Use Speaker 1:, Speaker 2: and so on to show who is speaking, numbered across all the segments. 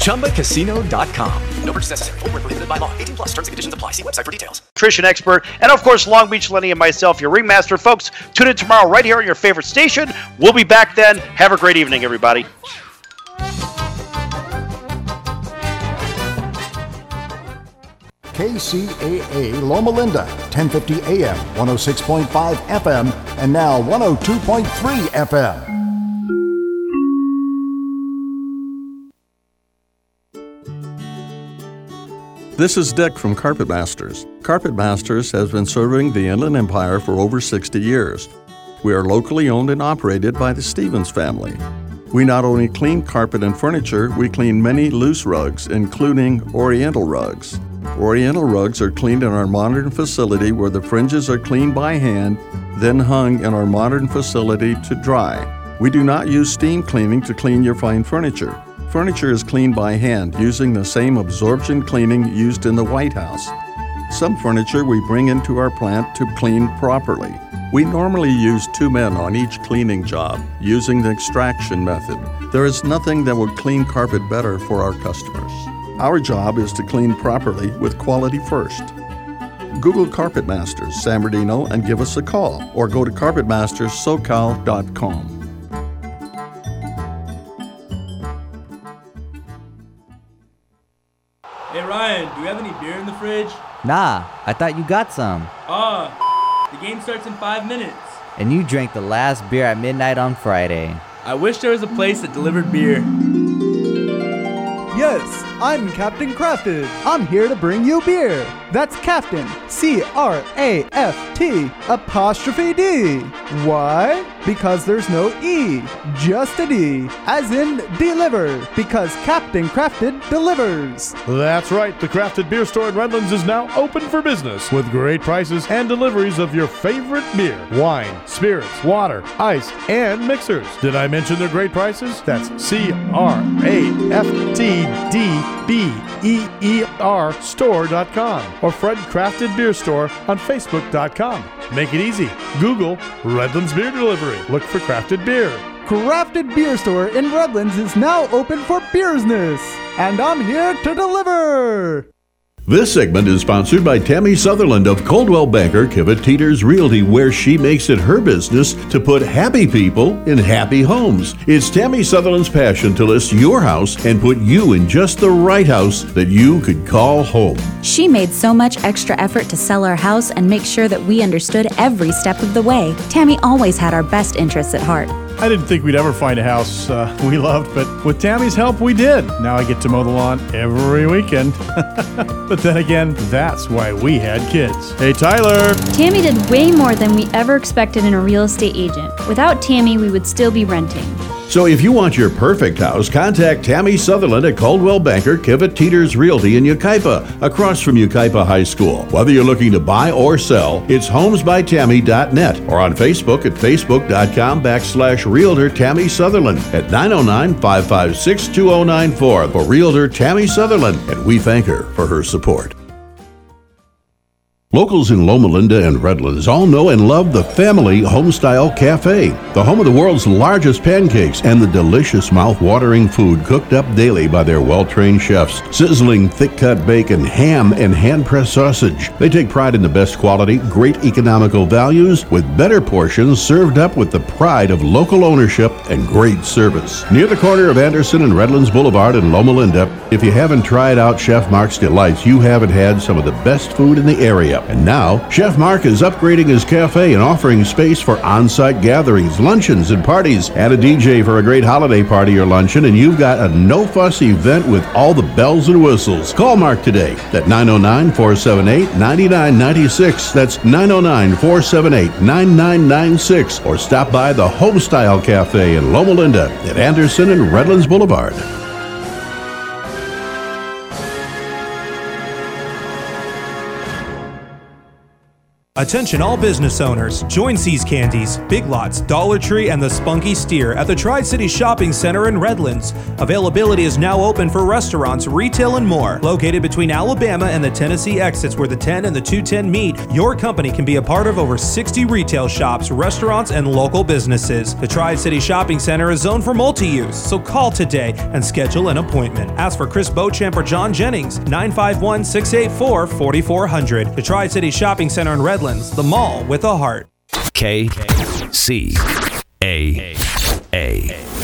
Speaker 1: ChumbaCasino.com. No purchase necessary. Full prohibited by law. 18 plus terms and conditions apply. See website for details.
Speaker 2: Nutrition expert. And of course, Long Beach Lenny and myself, your ringmaster. Folks, tune in tomorrow right here on your favorite station. We'll be back then. Have a great evening, everybody.
Speaker 3: KCAA Loma Linda, 1050 AM, 106.5 FM, and now 102.3 FM.
Speaker 4: This is Dick from Carpet Masters. Carpet Masters has been serving the Inland Empire for over 60 years. We are locally owned and operated by the Stevens family. We not only clean carpet and furniture, we clean many loose rugs, including Oriental rugs. Oriental rugs are cleaned in our modern facility where the fringes are cleaned by hand, then hung in our modern facility to dry. We do not use steam cleaning to clean your fine furniture. Furniture is cleaned by hand using the same absorption cleaning used in the White House. Some furniture we bring into our plant to clean properly. We normally use two men on each cleaning job using the extraction method. There is nothing that will clean carpet better for our customers. Our job is to clean properly with quality first. Google Carpet Masters San Bernardino and give us a call or go to carpetmasterssocal.com.
Speaker 5: fridge?
Speaker 6: Nah, I thought you got some.
Speaker 5: Ah, the game starts in five minutes.
Speaker 6: And you drank the last beer at midnight on Friday.
Speaker 5: I wish there was a place that delivered beer.
Speaker 7: Yes, I'm Captain Craft'd. I'm here to bring you beer. That's Captain, C R A F T apostrophe D. Why? Because there's no E, just a D, as in deliver, because Captain Craft'd delivers.
Speaker 8: That's right, the Craft'd Beer Store in Redlands is now open for business with great prices and deliveries of your favorite beer, wine, spirits, water, ice, and mixers. Did I mention their great prices? That's C R A F T D B E E R store.com or Fred Craft'd Beer Store on Facebook.com. Make it easy. Google Redlands Beer Delivery. Look for crafted beer.
Speaker 7: Craft'd Beer Store in Redlands is now open for business, and I'm here to deliver.
Speaker 9: This segment is sponsored by Tammy Sutherland of Coldwell Banker Kivett Teeters Realty, where she makes it her business to put happy people in happy homes. It's Tammy Sutherland's passion to list your house and put you in just the right house that you could call home.
Speaker 10: She made so much extra effort to sell our house and make sure that we understood every step of the way. Tammy always had our best interests at heart.
Speaker 8: I didn't think we'd ever find a house uh, we loved, but with Tammy's help, we did. Now I get to mow the lawn every weekend. but then again, that's why we had kids. Hey, Tyler!
Speaker 11: Tammy did way more than we ever expected in a real estate agent. Without Tammy, we would still be renting.
Speaker 9: So if you want your perfect house, contact Tammy Sutherland at Coldwell Banker Kivett Teeters Realty in Yucaipa, across from Yucaipa High School. Whether you're looking to buy or sell, it's homesbytammy.net or on Facebook at facebook.com backslash realtor Tammy Sutherland at 909-556-2094 for realtor Tammy Sutherland, and we thank her for her support. Locals in Loma Linda and Redlands all know and love the Family Homestyle Cafe, the home of the world's largest pancakes and the delicious mouth-watering food cooked up daily by their well-trained chefs. Sizzling thick-cut bacon, ham, and hand-pressed sausage. They take pride in the best quality, great economical values, with better portions served up with the pride of local ownership and great service. Near the corner of Anderson and Redlands Boulevard in Loma Linda, if you haven't tried out Chef Mark's Delights, you haven't had some of the best food in the area. And now, Chef Mark is upgrading his cafe and offering space for on site gatherings, luncheons, and parties. Add a DJ for a great holiday party or luncheon, and you've got a no fuss event with all the bells and whistles. Call Mark today at 909 478 9996. That's 909 478 9996. Or stop by the Homestyle Cafe in Loma Linda at Anderson and Redlands Boulevard.
Speaker 12: Attention all business owners. Join See's Candies, Big Lots, Dollar Tree, and the Spunky Steer at the Tri City Shopping Center in Redlands. Availability is now open for restaurants, retail, and more. Located between Alabama and the Tennessee exits where the 10 and the 210 meet, your company can be a part of over 60 retail shops, restaurants, and local businesses. The Tri City Shopping Center is zoned for multi use, so call today and schedule an appointment. Ask for Chris Beauchamp or John Jennings, 951 684 4400. The Tri City Shopping Center in Redlands, the mall with a heart.
Speaker 13: K C A A.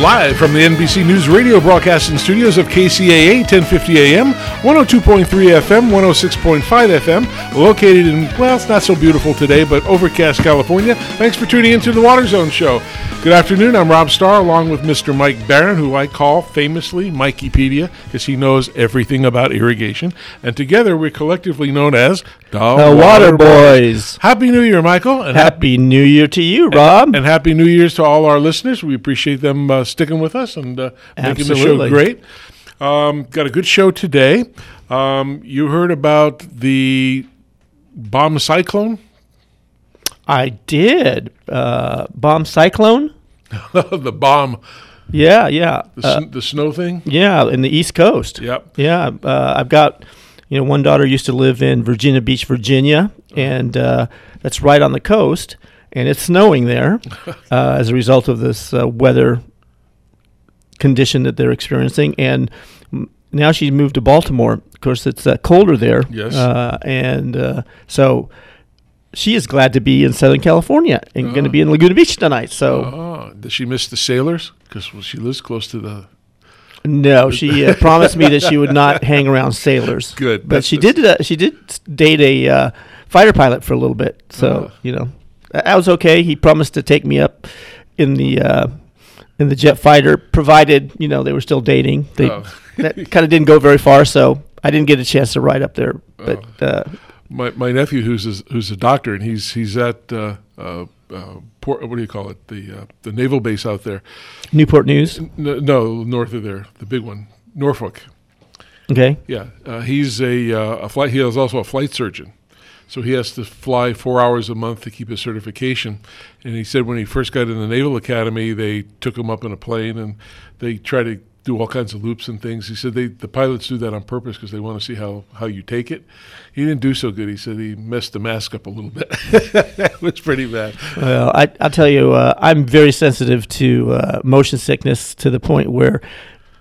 Speaker 14: Live from the NBC News Radio broadcasting studios of KCAA 1050 AM, 102.3 FM, 106.5 FM, located in, well, it's not so beautiful today, but overcast California. Thanks for tuning into the Water Zone Show. Good afternoon. I'm Rob Starr along with Mr. Mike Barron, who I call famously Mikeypedia because he knows everything about irrigation. And together we're collectively known as the,
Speaker 15: The Water Boys.
Speaker 14: Happy New Year, Michael. And
Speaker 15: Happy New Year to you, Rob.
Speaker 14: And, and Happy New Year's to all our listeners. We appreciate them uh, sticking with us and uh, making the show great. Um, got a good show today. Um, you heard about the bomb cyclone?
Speaker 15: I did. Uh, bomb cyclone?
Speaker 14: the bomb.
Speaker 15: Yeah, yeah.
Speaker 14: The,
Speaker 15: Uh,
Speaker 14: the snow thing?
Speaker 15: yeah, in the East Coast.
Speaker 14: Yep.
Speaker 15: Yeah, uh, I've got, you know, one daughter used to live in Virginia Beach, Virginia, and uh, that's right on the coast, and it's snowing there uh, as a result of this uh, weather condition that they're experiencing. And now she's moved to Baltimore. Of course, it's uh, colder there.
Speaker 14: Yes.
Speaker 15: Uh, and uh, so she is glad to be in Southern California and going to be in Laguna Beach tonight. So.
Speaker 14: Oh, does she miss the sailors? Because well, she lives close to the.
Speaker 15: No, she uh, promised me that she would not hang around sailors.
Speaker 14: Good.
Speaker 15: but
Speaker 14: That's-
Speaker 15: she did. Uh, she did date a uh, fighter pilot for a little bit, so
Speaker 14: Uh.
Speaker 15: you know that that was okay. He promised to take me up in the in the jet fighter, provided you know they were still dating. They,
Speaker 14: Oh.
Speaker 15: that kind of didn't go very far, so I didn't get a chance to ride up there. But
Speaker 14: Oh.
Speaker 15: uh,
Speaker 14: My, my nephew, who's a, who's a doctor, and he's he's at uh, uh, uh, port, what do you call it? The uh, the naval base out there.
Speaker 15: Newport News.
Speaker 14: N- no, north of there, the big one, Norfolk.
Speaker 15: Okay.
Speaker 14: Yeah, uh, he's a uh, a flight. He is also a flight surgeon, so he has to fly four hours a month to keep his certification. And he said when he first got in the Naval Academy, they took him up in a plane and they try to do all kinds of loops and things. He said they the pilots do that on purpose because they want to see how how you take it. He didn't do so good. He said he messed the mask up a little bit. it was pretty bad.
Speaker 15: Well, I, I'll tell you, uh, I'm very sensitive to uh, motion sickness to the point where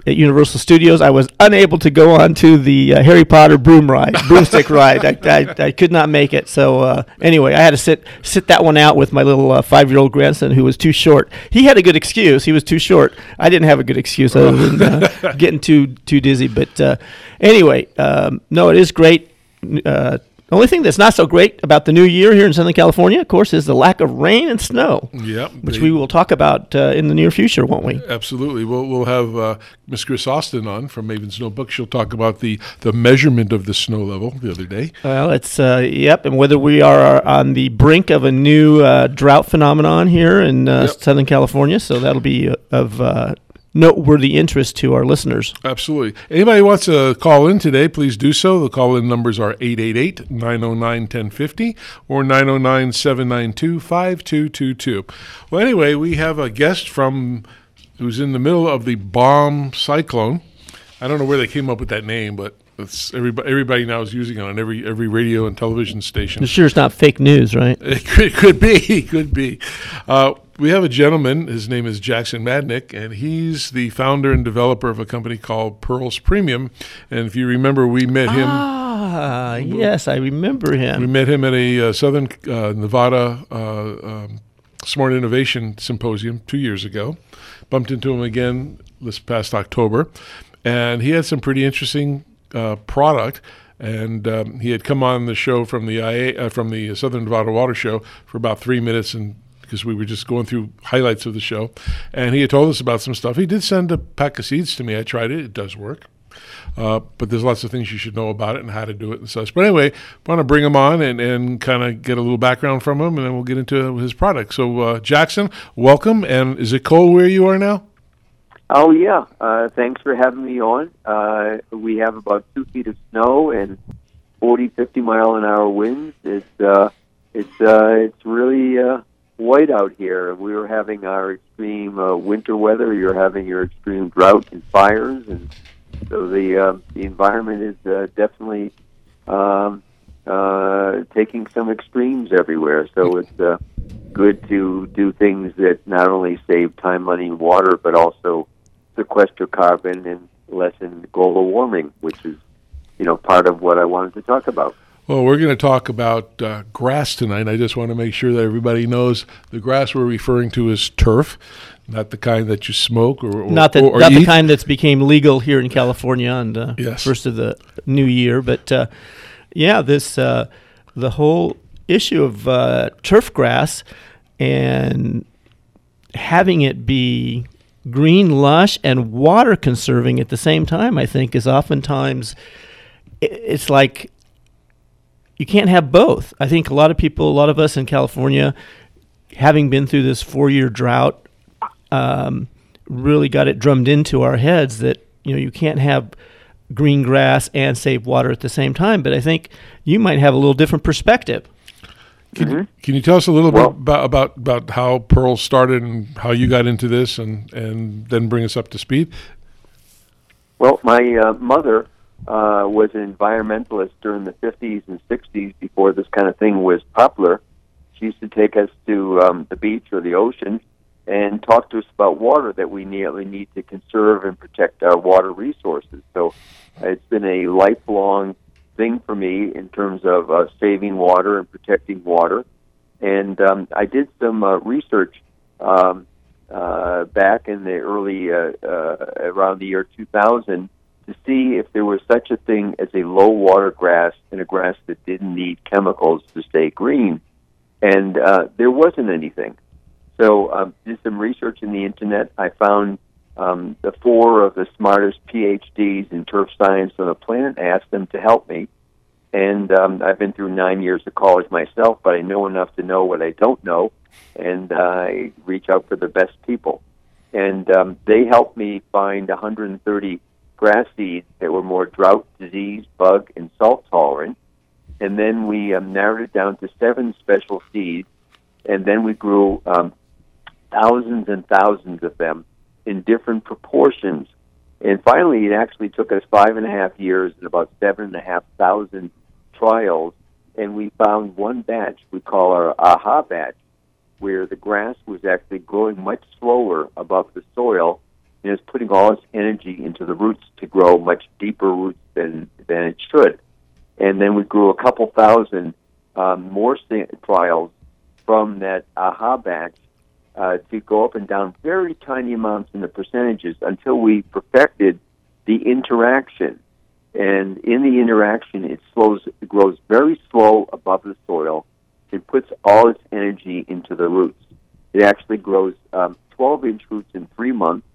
Speaker 15: at Universal Studios, I was unable to go on to the uh, Harry Potter broom ride, broomstick ride. I, I, I could not make it. So uh, anyway, I had to sit sit that one out with my little uh, five year old grandson who was too short. He had a good excuse. He was too short. I didn't have a good excuse other than uh, getting too too dizzy. But uh, anyway, um, no, it is great. Uh, The only thing that's not so great about the new year here in Southern California, of course, is the lack of rain and snow.
Speaker 14: Yep,
Speaker 15: Which
Speaker 14: they-
Speaker 15: we will talk about uh, in the near future, won't we?
Speaker 14: Absolutely. We'll, we'll have uh, Miss Chris Austin on from Maven's Notebook. She'll talk about the, the measurement of the snow level the other day.
Speaker 15: Well, it's uh, yep, and whether we are on the brink of a new uh, drought phenomenon here in uh, Southern California, so that'll be of uh, noteworthy interest to our listeners.
Speaker 14: Absolutely. Anybody wants to call in today, please do so. The call in numbers are 888 909 1050 or 909 792 5222. Well, anyway, we have a guest from who's in the middle of the bomb cyclone. I don't know where they came up with that name, but it's everybody, everybody now is using it on every every radio and television station.
Speaker 15: Sure, it's not fake news, right?
Speaker 14: It could, it could be, could be. Uh, we have a gentleman. His name is Jackson Madnick, and he's the founder and developer of a company called Pearls Premium. And if you remember, we met him.
Speaker 15: Ah, yes, I remember him.
Speaker 14: We met him at a uh, Southern uh, Nevada uh, um, Smart Innovation Symposium two years ago. Bumped into him again this past October, and he had some pretty interesting uh, product. And um, he had come on the show from the IA, uh, from the Southern Nevada Water Show for about three minutes, and because we were just going through highlights of the show, and he had told us about some stuff. He did send a pack of seeds to me. I tried it; it does work. Uh, but there's lots of things you should know about it and how to do it and such. But anyway, want to bring him on and, and kind of get a little background from him, and then we'll get into his product. So, uh, Jackson, welcome. And is it cold where you are now?
Speaker 16: Oh yeah, uh, thanks for having me on. Uh, we have about two feet of snow and 40, 50 mile an hour winds. It's uh, it's uh, it's really white out here. We were having our extreme uh, winter weather. You're having your extreme drought and fires, and so the uh, the environment is uh, definitely um, uh, taking some extremes everywhere. So it's uh, good to do things that not only save time, money, and water, but also sequester carbon and lessen global warming, which is you know part of what I wanted to talk about.
Speaker 14: Well, we're going to talk about uh, grass tonight. I just want to make sure that everybody knows the grass we're referring to is turf, not the kind that you smoke or, or
Speaker 15: not the
Speaker 14: or,
Speaker 15: not the kind that's became legal here in California on the
Speaker 14: Yes.
Speaker 15: first of the new year. But uh, yeah, this uh, the whole issue of uh, turf grass and having it be green, lush, and water conserving at the same time, I think, is oftentimes it's like you can't have both. I think a lot of people, a lot of us in California, having been through this four-year drought, um, really got it drummed into our heads that you know you can't have green grass and save water at the same time. But I think you might have a little different perspective.
Speaker 14: Can, can you tell us a little bit about, about about how Pearl started and how you got into this, and and then bring us up to speed?
Speaker 16: Well, my uh, mother uh, was an environmentalist during the 50s and 60s before this kind of thing was popular. She used to take us to um, the beach or the ocean and talk to us about water that we we need to conserve and protect our water resources. So it's been a lifelong thing for me in terms of uh, saving water and protecting water. And um, I did some uh, research um, uh, back in the early uh, uh, around the year 2000 to see if there was such a thing as a low water grass and a grass that didn't need chemicals to stay green, and uh, there wasn't anything. So um, did some research in the internet. I found um, the four of the smartest PhDs in turf science on the planet. Asked them to help me, and um, I've been through nine years of college myself, but I know enough to know what I don't know, and uh, I reach out for the best people. And um, they helped me find 130 grass seeds that were more drought, disease, bug, and salt tolerant. And then we um, narrowed it down to seven special seeds, and then we grew um, thousands and thousands of them in different proportions. And finally, it actually took us five and a half years and about seven and a half thousand trials, and we found one batch we call our AHA batch, where the grass was actually growing much slower above the soil is putting all its energy into the roots to grow much deeper roots than than it should. And then we grew a couple thousand um, more trials from that AHA batch uh, to go up and down very tiny amounts in the percentages until we perfected the interaction. And in the interaction, it slows, it grows very slow above the soil. It puts all its energy into the roots. It actually grows um, 12 inch roots in three months,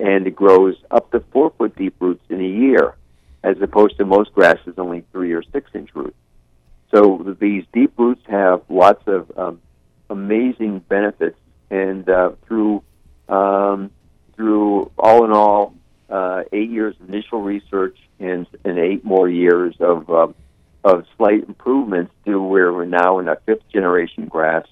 Speaker 16: and it grows up to four foot deep roots in a year, as opposed to most grasses only three or six inch roots. So these deep roots have lots of um, amazing benefits, and uh, through um, through all in all, uh, eight years of initial research and, and eight more years of uh, of slight improvements to where we're now in our fifth generation grass,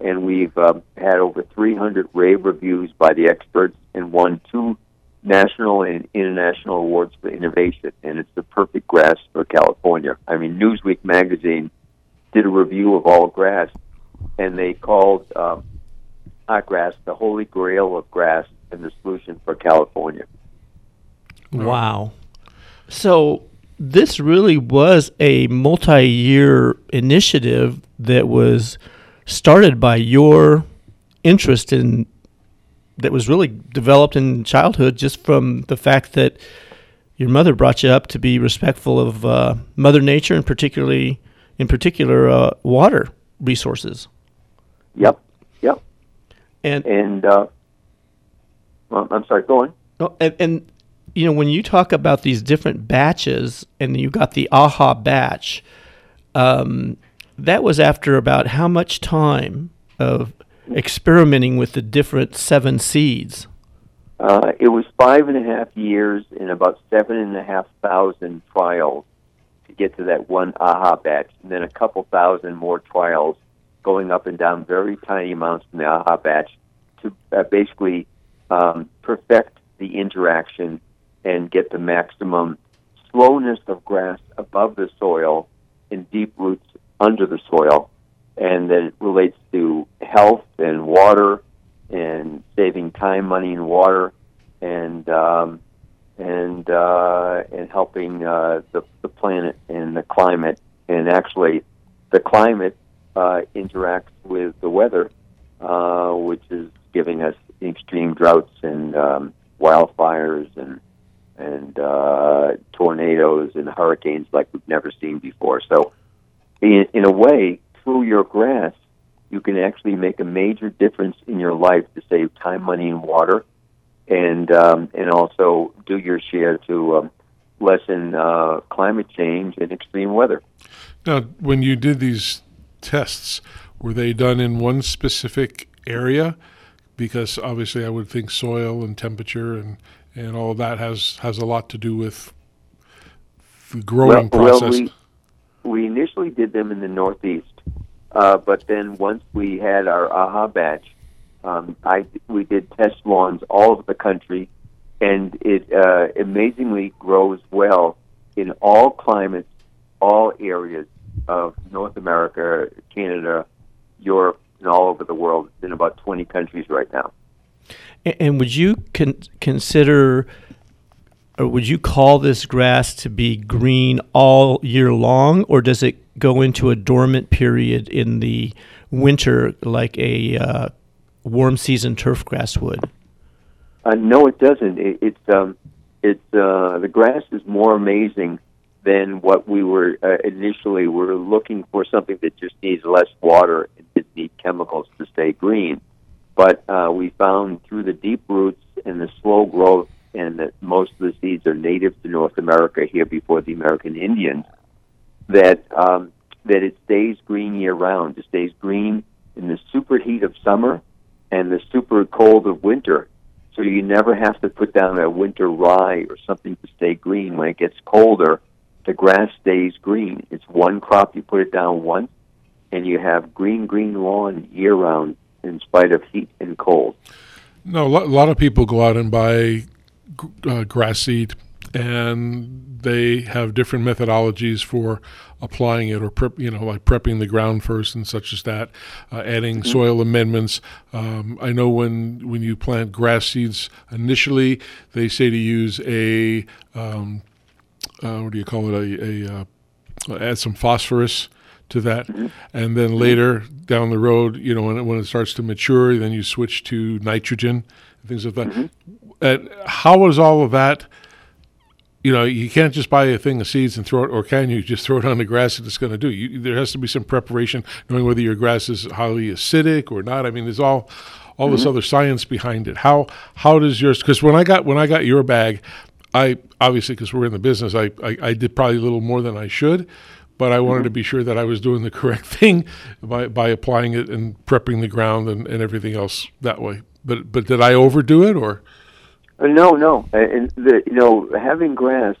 Speaker 16: and we've uh, had over 300 rave reviews by the experts and won two national and international awards for innovation. And it's the perfect grass for California. I mean, Newsweek magazine did a review of all grass, and they called um, our grass the holy grail of grass and the solution for California.
Speaker 15: Wow. So this really was a multi-year initiative that was started by your interest in that was really developed in childhood just from the fact that your mother brought you up to be respectful of uh, mother nature and particularly in particular uh, water resources
Speaker 16: Yep, yep.
Speaker 15: and
Speaker 16: And uh, well, I'm sorry, go on.
Speaker 15: Oh, and, and you know when you talk about these different batches, and you got the AHA batch, um, that was after about how much time of experimenting with the different seven seeds?
Speaker 16: Uh, it was five and a half years and about seven and a half thousand trials to get to that one AHA batch, and then a couple thousand more trials going up and down very tiny amounts in the AHA batch to uh, basically um, perfect the interaction and get the maximum slowness of grass above the soil and deep roots under the soil. And then it relates to health and water and saving time, money, and water, and um, and uh, and helping uh, the the planet and the climate. And actually, the climate uh, interacts with the weather, uh, which is giving us extreme droughts and um, wildfires and and uh, tornadoes and hurricanes like we've never seen before. So, in, in a way, through your grass, you can actually make a major difference in your life to save time, money, and water, and um, and also do your share to um, lessen uh, climate change and extreme weather.
Speaker 14: Now, when you did these tests, were they done in one specific area? Because obviously, I would think soil and temperature and, and all of that has, has a lot to do with the growing
Speaker 16: well,
Speaker 14: process.
Speaker 16: Well, we, we initially did them in the Northeast, uh, but then once we had our AHA batch, um, I we did test lawns all over the country, and it uh, amazingly grows well in all climates, all areas of North America, Canada, Europe, and all over the world. It's in about 20 countries right now.
Speaker 15: And would you con- consider, or would you call this grass to be green all year long, or does it go into a dormant period in the winter like a uh, warm season turf grass would?
Speaker 16: Uh, no, it doesn't. It, it's um, it's uh, the grass is more amazing than what we were uh, initially. We were looking for something that just needs less water and didn't need chemicals to stay green. But uh, we found through the deep roots and the slow growth, and that most of the seeds are native to North America here before the American Indians, that um, that it stays green year round. It stays green in the super heat of summer and the super cold of winter. So you never have to put down a winter rye or something to stay green. When it gets colder, the grass stays green. It's one crop. You put it down once, and you have green, green lawn year round in spite of heat and cold.
Speaker 14: No, a lot of people go out and buy uh, grass seed, and they have different methodologies for applying it, or prep, you know, like prepping the ground first and such as that, uh, adding
Speaker 16: Mhm.
Speaker 14: soil amendments. Um, I know when when you plant grass seeds initially, they say to use a um, uh, what do you call it? A, a uh, add some phosphorus to that, and then later down the road, you know, when it, when it starts to mature, then you switch to nitrogen and things like that. And how was all of that you know, you can't just buy a thing of seeds and throw it, or can you just throw it on the grass and it's going to do? You, there has to be some preparation, knowing whether your grass is highly acidic or not. I mean, there's all all this
Speaker 16: Mhm.
Speaker 14: other science behind it. How how does yours? Because when I got when I got your bag, I obviously because we're in the business, I, I I did probably a little more than I should, but I wanted
Speaker 16: Mhm.
Speaker 14: to be sure that I was doing the correct thing by by applying it and prepping the ground and, and everything else that way. But but did I overdo it or?
Speaker 16: Uh, no, no. Uh, And the, you know, having grass.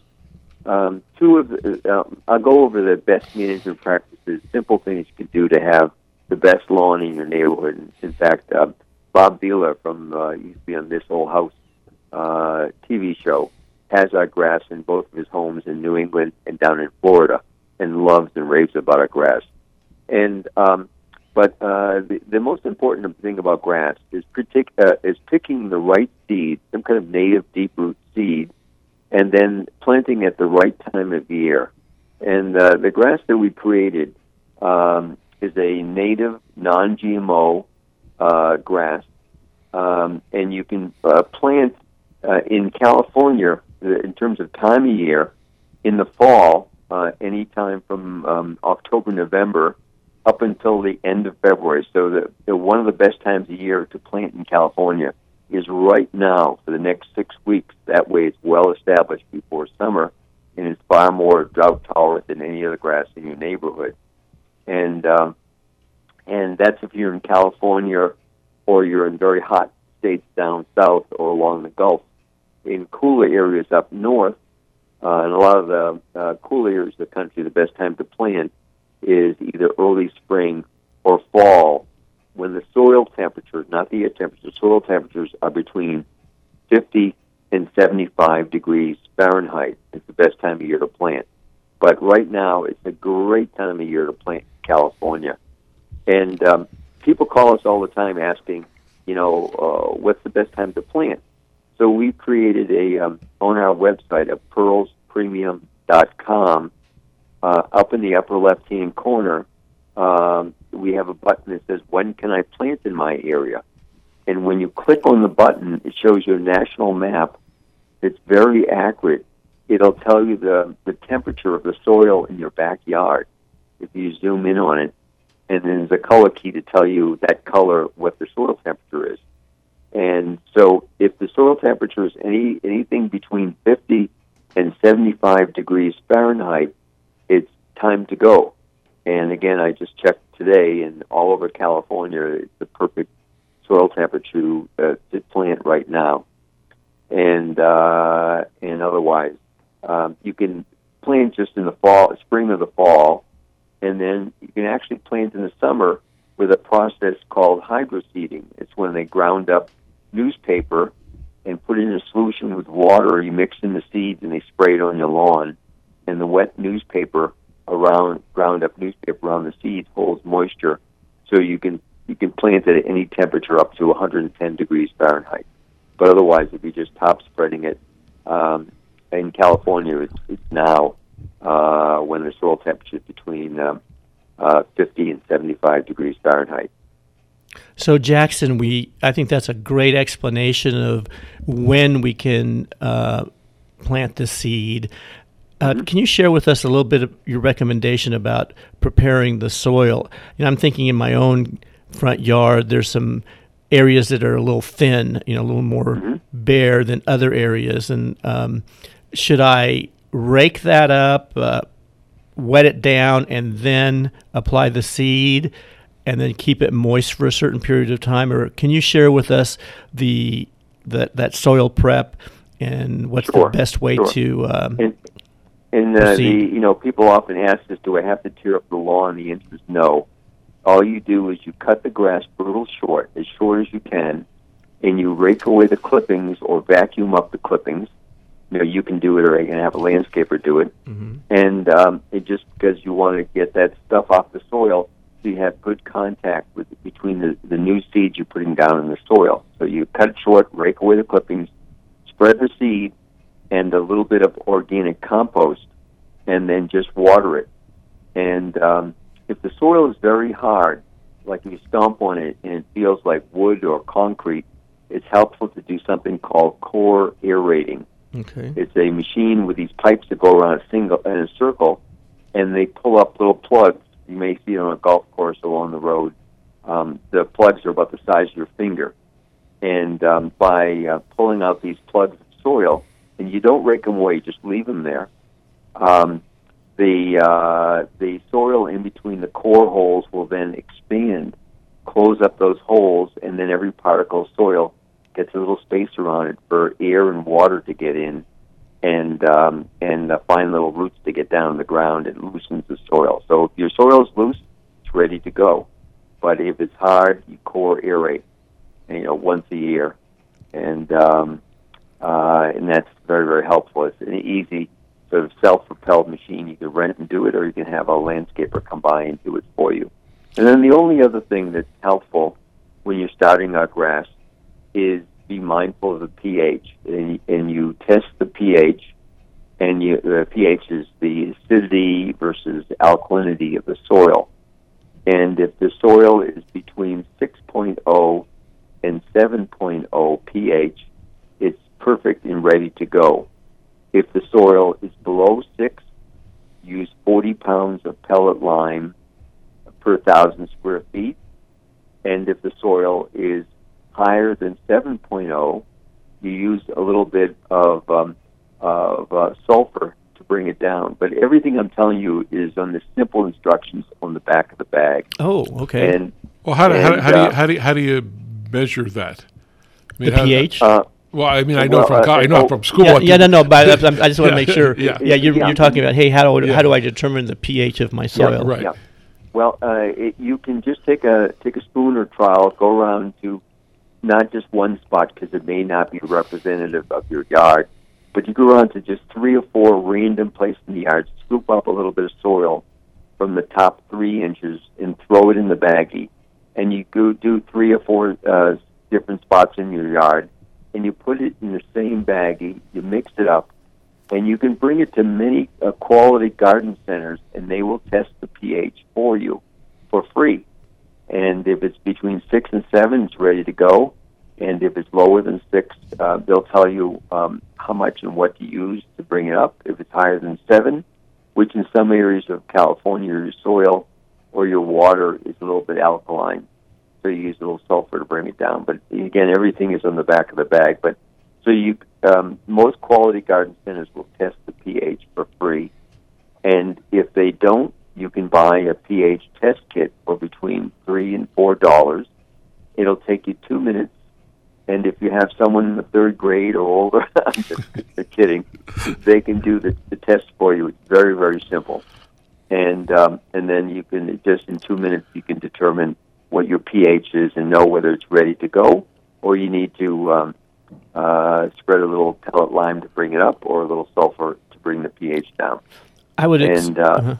Speaker 16: Um, two of the, um, I'll go over the best management practices, simple things you can do to have the best lawn in your neighborhood. And in fact, uh, Bob Vila from uh, used to be on This Old House uh, TV show has our grass in both of his homes in New England and down in Florida, and loves and raves about our grass. And um, but uh, the, the most important thing about grass is partic- uh, is picking the right seed, some kind of native deep root seed, and then planting at the right time of year. And uh, the grass that we created um, is a native, non-GMO uh, grass, um, and you can uh, plant uh, in California uh, in terms of time of year in the fall, uh, anytime from um, October, November up until the end of February. So the, the one of the best times of year to plant in California is right now for the next six weeks. That way, it's well established before summer, and it's far more drought tolerant than any other grass in your neighborhood. And um, and that's if you're in California or you're in very hot states down south or along the Gulf. In cooler areas up north, uh, and a lot of the uh, cool areas of the country, the best time to plant is either early spring or fall when the soil temperatures, not the air temperature, soil temperatures are between 50 and 75 degrees Fahrenheit. It's the best time of year to plant. But right now, it's a great time of year to plant in California. And um, people call us all the time asking, you know, uh, what's the best time to plant? So we created a um, on our website at pearlspremium.com. Uh, up in the upper left hand corner, um, we have a button that says "When can I plant in my area?" And when you click on the button, it shows you a national map. It's very accurate. It'll tell you the the temperature of the soil in your backyard if you zoom in on it, and then there's a color key to tell you that color what the soil temperature is. And so, if the soil temperature is any anything between 50 and 75 degrees Fahrenheit, time to go. And again, I just checked today, and all over California, it's the perfect soil temperature uh, to plant right now. And uh, and otherwise, um, you can plant just in the fall, spring or the fall, and then you can actually plant in the summer with a process called hydroseeding. It's when they ground up newspaper and put it in a solution with water. You mix in the seeds and they spray it on your lawn. And the wet newspaper around ground up newspaper around the seeds holds moisture, so you can you can plant it at any temperature up to 110 degrees Fahrenheit. But otherwise, if you're just top spreading it, um, in California, it's, it's now uh, when the soil temperature is between um, uh, 50 and 75 degrees Fahrenheit.
Speaker 15: So Jackson, we I think that's a great explanation of when we can uh, plant the seed. Uh, Can you share with us a little bit of your recommendation about preparing the soil? You know, I'm thinking in my own front yard, there's some areas that are a little thin, you know, a little more bare than other areas, and um, should I rake that up, uh, wet it down, and then apply the seed? and then keep it moist for a certain period of time? Or can you share with us the that that soil prep and what's
Speaker 16: Sure,
Speaker 15: the best way
Speaker 16: sure.
Speaker 15: to um,
Speaker 16: And, and uh, the you know people often ask us, do I have to tear up the lawn? The answer is no. All you do is you cut the grass brutal short, as short as you can, and you rake away the clippings or vacuum up the clippings. You know, you can do it, or you can have a landscaper do it. And um, it just because you want to get that stuff off the soil, so you have good contact with between the, the new seeds you're putting down in the soil. So you cut it short, rake away the clippings, spread the seed, and a little bit of organic compost, and then just water it. And um, if the soil is very hard, like you stomp on it and it feels like wood or concrete, it's helpful to do something called core aerating.
Speaker 15: Okay.
Speaker 16: It's a machine with these pipes that go around a single in a circle, and they pull up little plugs. You may see it on a golf course or along the road. Um, the plugs are about the size of your finger, and um, by uh, pulling out these plugs of soil, and you don't rake them away, just leave them there. Um, the uh, the soil in between the core holes will then expand, close up those holes, and then every particle of soil gets a little space around it for air and water to get in, and um, and uh, find little roots to get down in the ground. It loosens the soil. So if your soil is loose, it's ready to go. But if it's hard, you core aerate, you know, once a year, and um, uh, and that's very very helpful. It's an easy sort of self-propelled machine. You can rent and do it, or you can have a landscaper come by and do it for you. And then the only other thing that's helpful when you're starting out grass is be mindful of the pH, and, and you test the pH, and you, the pH is the acidity versus alkalinity of the soil. And if the soil is between 6.0 and 7.0 pH, perfect and ready to go. If the soil is below 6, use 40 pounds of pellet lime per thousand square feet. And if the soil is higher than 7.0, you use a little bit of, um, of uh, sulfur to bring it down. But everything I'm telling you is on the simple instructions on the back of the bag.
Speaker 15: Oh, okay.
Speaker 16: And
Speaker 14: Well, how do, how,
Speaker 16: and,
Speaker 14: how, do you,
Speaker 16: uh,
Speaker 14: how do you how do you measure that? I
Speaker 15: The
Speaker 14: how-
Speaker 15: pH?
Speaker 16: Uh,
Speaker 14: well, I mean, I know
Speaker 16: well,
Speaker 14: from
Speaker 16: uh,
Speaker 14: I know
Speaker 16: oh,
Speaker 14: from school.
Speaker 15: Yeah,
Speaker 14: what
Speaker 15: yeah, no, no, but I, I just want to
Speaker 14: Yeah,
Speaker 15: make sure.
Speaker 14: Yeah,
Speaker 15: Yeah, you're,
Speaker 16: Yeah.
Speaker 15: you're talking about, hey, how do,
Speaker 14: Yeah.
Speaker 15: how do I determine the pH of my soil?
Speaker 16: Yeah, Well, uh, it, you can just take a take a spoon or trowel, go around to not just one spot because it may not be representative of your yard, but you go around to just three or four random places in the yard, scoop up a little bit of soil from the top three inches and throw it in the baggie, and you go do three or four uh, different spots in your yard, and you put it in the same baggie, you mix it up, and you can bring it to many uh, quality garden centers, and they will test the pH for you for free. And if it's between six and seven, it's ready to go. And if it's lower than six, uh, they'll tell you um, how much and what to use to bring it up. If it's higher than seven, which in some areas of California, your soil or your water is a little bit alkaline, so you use a little sulfur to bring it down. But again, everything is on the back of the bag. But so you, um, most quality garden centers will test the pH for free, and if they don't, you can buy a pH test kit for between three and four dollars. It'll take you two minutes, and if you have someone in the third grade or older, I'm just kidding, they can do the, the test for you. It's very very simple, and um, and then you can just in two minutes you can determine what your pH is and know whether it's ready to go or you need to um, uh, spread a little pellet lime to bring it up or a little sulfur to bring the pH down.
Speaker 15: I would ex-
Speaker 16: and uh,
Speaker 15: uh-huh.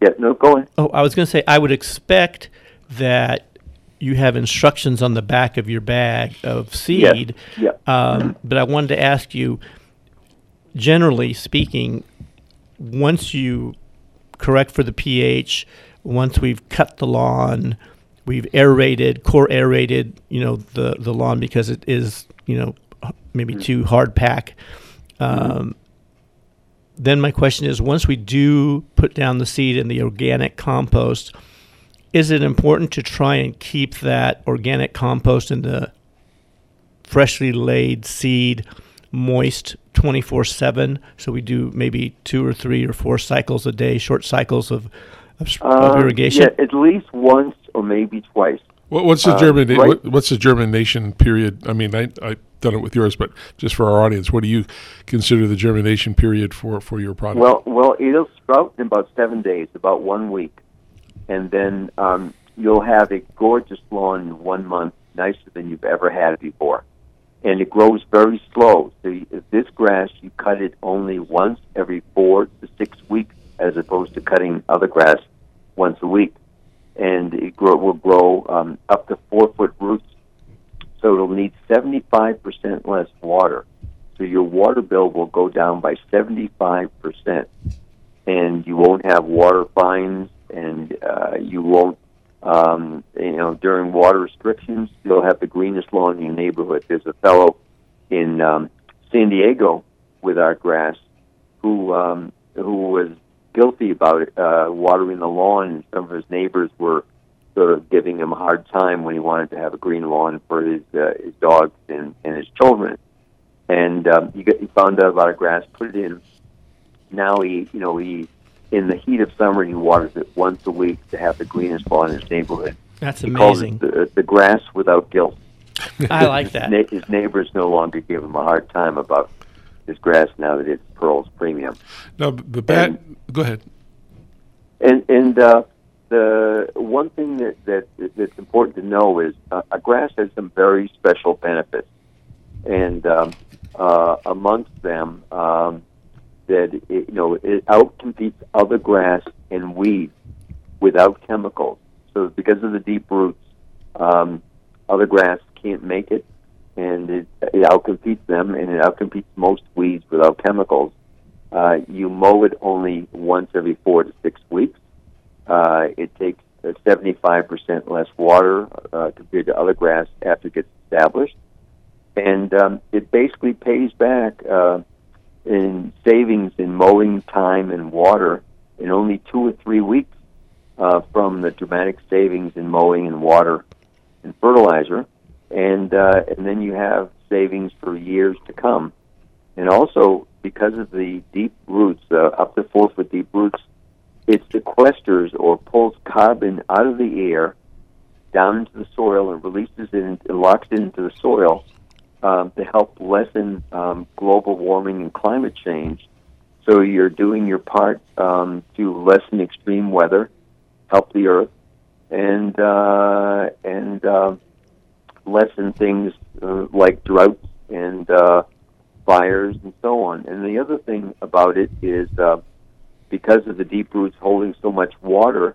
Speaker 16: yeah, no, go on.
Speaker 15: Oh, I was going to say, I would expect that you have instructions on the back of your bag of seed.
Speaker 16: Yeah.
Speaker 15: Um, but I wanted to ask you, generally speaking, once you correct for the pH, once we've cut the lawn, we've aerated, core aerated, you know, the, the lawn because it is, you know, maybe too hard pack. Um, then my question is once we do put down the seed in the organic compost, is it important to try and keep that organic compost in the freshly laid seed moist 24 7? So we do maybe two or three or four cycles a day, short cycles of, of, s- of
Speaker 16: Um,
Speaker 15: irrigation?
Speaker 16: Yeah, at least once or maybe twice.
Speaker 14: What, what's the
Speaker 16: Uh,
Speaker 14: germina-
Speaker 16: right-
Speaker 14: what, What's the germination period? I mean, I I've done it with yours, but just for our audience, what do you consider the germination period for for your product?
Speaker 16: Well, well, it'll sprout in about seven days, about one week, and then um, you'll have a gorgeous lawn in one month, nicer than you've ever had before, and it grows very slow. So if this grass, you cut it only once every four to six weeks, as opposed to cutting other grass once a week, and it grow, will grow um, up to four foot roots. So it'll need seventy five percent less water. So your water bill will go down by 75%, and you won't have water fines, and uh, you won't, um, you know, during water restrictions, you'll have the greenest lawn in your neighborhood. There's a fellow in um, San Diego with our grass who um, who was guilty about it, uh, watering the lawn, some of his neighbors were sort of giving him a hard time when he wanted to have a green lawn for his uh, his dogs and, and his children. And um, he, got, he found out about a grass, put it in. Now he, you know, he in the heat of summer he waters it once a week to have the greenest lawn in his neighborhood.
Speaker 15: That's
Speaker 16: He calls
Speaker 15: amazing.
Speaker 16: it the, the grass without guilt.
Speaker 15: I like that.
Speaker 16: His neighbors no longer give him a hard time about his grass now that it's Pearl's Premium.
Speaker 14: Now, the bad. Go ahead.
Speaker 16: And and uh, the one thing that, that that's important to know is uh, a grass has some very special benefits, and um, uh, amongst them, um, that it, you know it outcompetes other grass and weeds without chemicals. So because of the deep roots, um, other grass can't make it, and it, it outcompetes them, and it outcompetes most weeds without chemicals. Uh, you mow it only once every four to six weeks. Uh, it takes uh, 75% less water uh, compared to other grass after it gets established. And um, it basically pays back uh, in savings in mowing time and water in only two or three weeks uh, from the dramatic savings in mowing and water and fertilizer. And, uh, and then you have savings for years to come. And also, because of the deep roots, uh, up to four foot deep roots, it sequesters or pulls carbon out of the air down into the soil and releases it and locks it into the soil um, to help lessen um, global warming and climate change. So you're doing your part um, to lessen extreme weather, help the earth, and uh, and uh, lessen things uh, like droughts and uh, fires and so on. And the other thing about it is uh, because of the deep roots holding so much water,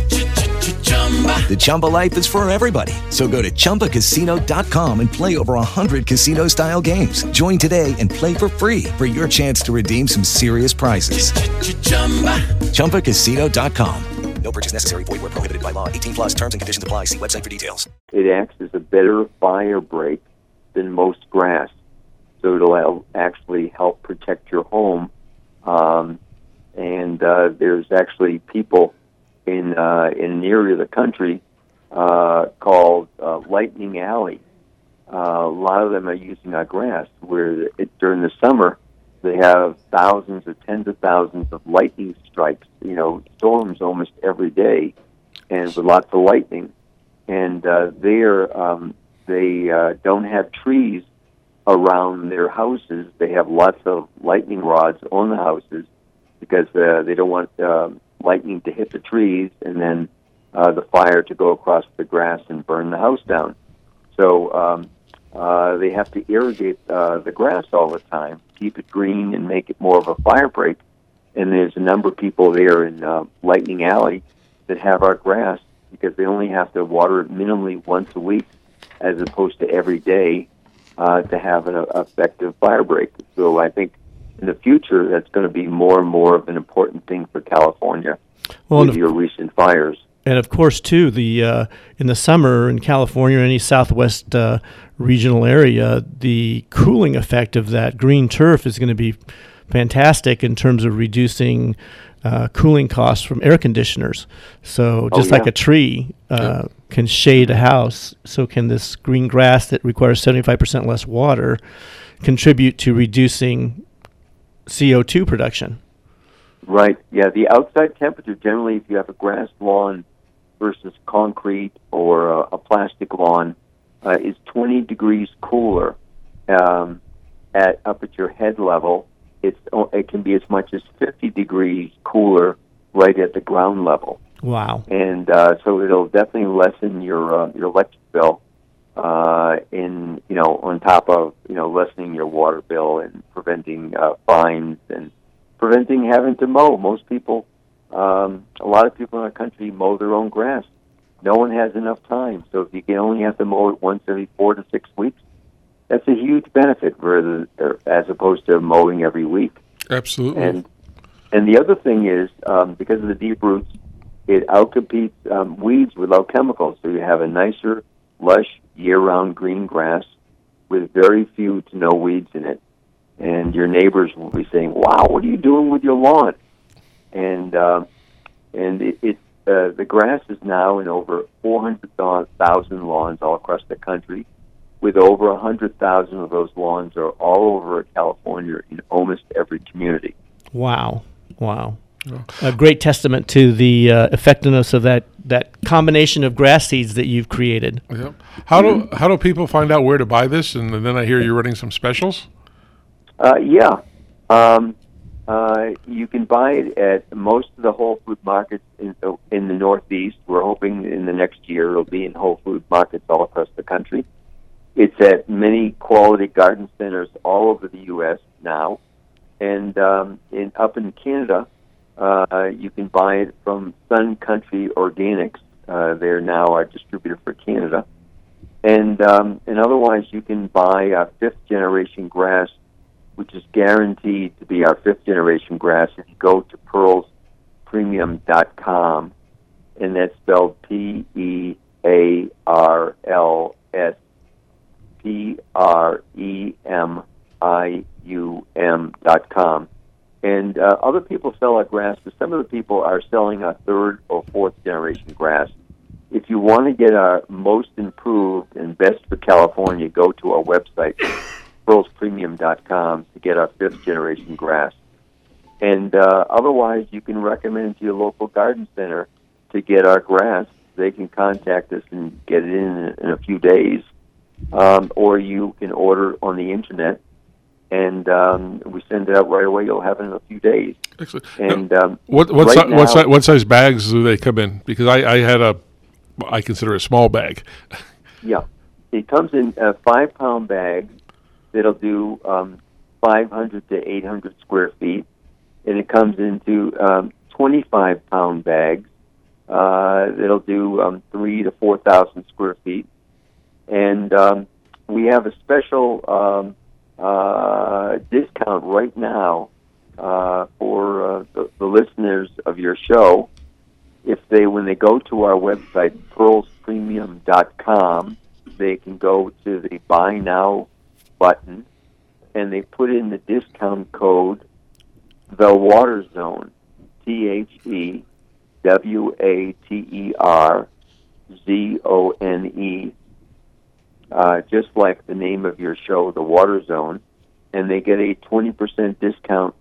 Speaker 13: The Chumba life is for everybody. So go to ChumbaCasino.com and play over 100 casino-style games. Join today and play for free for your chance to redeem some serious prizes. ChumbaCasino.com. No purchase necessary. Void where prohibited by law. 18 plus terms and conditions apply. See website for details.
Speaker 16: it acts as a better fire break than most grass. So it'll actually help protect your home. Um, and uh, there's actually people in uh, in an area of the country uh, called uh, Lightning Alley. Uh, a lot of them are using our grass, where it, during the summer they have thousands or tens of thousands of lightning strikes. You know, storms almost every day, and with lots of lightning. And uh, they're um, they uh, don't have trees around their houses. They have lots of lightning rods on the houses because uh, they don't want um lightning to hit the trees and then uh, the fire to go across the grass and burn the house down. So um, uh, they have to irrigate uh, the grass all the time, keep it green, and make it more of a fire break. And there's a number of people there in uh, Lightning Alley that have our grass because they only have to water it minimally once a week, as opposed to every day, uh, to have an effective fire break. So I think in the future that's going to be more and more of an important thing for California
Speaker 15: Well,
Speaker 16: with your recent fires.
Speaker 15: And of course, too, the uh, in the summer in California or any Southwest uh, regional area, the cooling effect of that green turf is going to be fantastic in terms of reducing uh, cooling costs from air conditioners. So
Speaker 16: Oh,
Speaker 15: just like a tree uh, can shade a house, so can this green grass that requires seventy five percent less water contribute to reducing CO two production.
Speaker 16: Right. Yeah. The outside temperature generally, if you have a grass lawn versus concrete or a, a plastic lawn, uh, is 20 degrees cooler um, at up at your head level. It's it can be as much as 50 degrees cooler right at the ground level.
Speaker 15: Wow.
Speaker 16: And uh, so it'll definitely lessen your uh, your electric bill. Uh, in you know, on top of you know lessening your water bill and preventing uh, fines and preventing having to mow. Most people, um, a lot of people in our country mow their own grass. No one has enough time, so if you can only have to mow it once every four to six weeks, that's a huge benefit rather as opposed to mowing every week.
Speaker 14: Absolutely.
Speaker 16: And and the other thing is um, because of the deep roots, it outcompetes um, weeds without chemicals. So you have a nicer, lush, year-round green grass with very few to no weeds in it. And your neighbors will be saying, "Wow, what are you doing with your lawn?" And uh, and it, it uh, the grass is now in over 400,000 lawns all across the country, with over 100,000 of those lawns are all over California in almost every community.
Speaker 15: Wow. Wow. A great testament to the uh, effectiveness of that, that combination of grass seeds that you've created.
Speaker 14: Yep. How do how do people find out where to buy this? And then I hear you're running some specials.
Speaker 16: Uh, yeah, um, uh, you can buy it at most of the Whole Food markets in the, in the Northeast. We're hoping in the next year it'll be in Whole Food markets all across the country. It's at many quality garden centers all over the U.S. now, and um, in up in Canada, uh, you can buy it from Sun Country Organics. Uh, they're now our distributor for Canada, and um, and otherwise you can buy our fifth generation grass, which is guaranteed to be our fifth generation grass. If you go to pearlspremium.com, and that's spelled P E A R L S P R E M I U M dot com. And uh, other people sell our grass, but some of the people are selling our third or fourth generation grass. If you want to get our most improved and best for California, go to our website, pearlspremium.com, to get our fifth generation grass. And uh, otherwise, you can recommend to your local garden center to get our grass. They can contact us and get it in in a few days. Um, or you can order on the internet and um, we send it out right away. You'll have it in a few days.
Speaker 14: Excellent.
Speaker 16: And um,
Speaker 14: What what,
Speaker 16: right
Speaker 14: si- what,
Speaker 16: now-
Speaker 14: si- what size bags do they come in? Because I, I had a, I consider a small bag.
Speaker 16: Yeah, it comes in uh, five pound bags that'll do um, 500 to 800 square feet, and it comes into um, 25 pound bags uh, that'll do um, three to 4,000 square feet, and um, we have a special um, uh, discount right now uh, for uh, the, the listeners of your show. If they, when they go to our website, pearlspremium.com, they can go to the Buy Now button and they put in the discount code, The Water Zone, T H E W A T E R Z O N E, uh, just like the name of your show, The Water Zone, and they get a 20% discount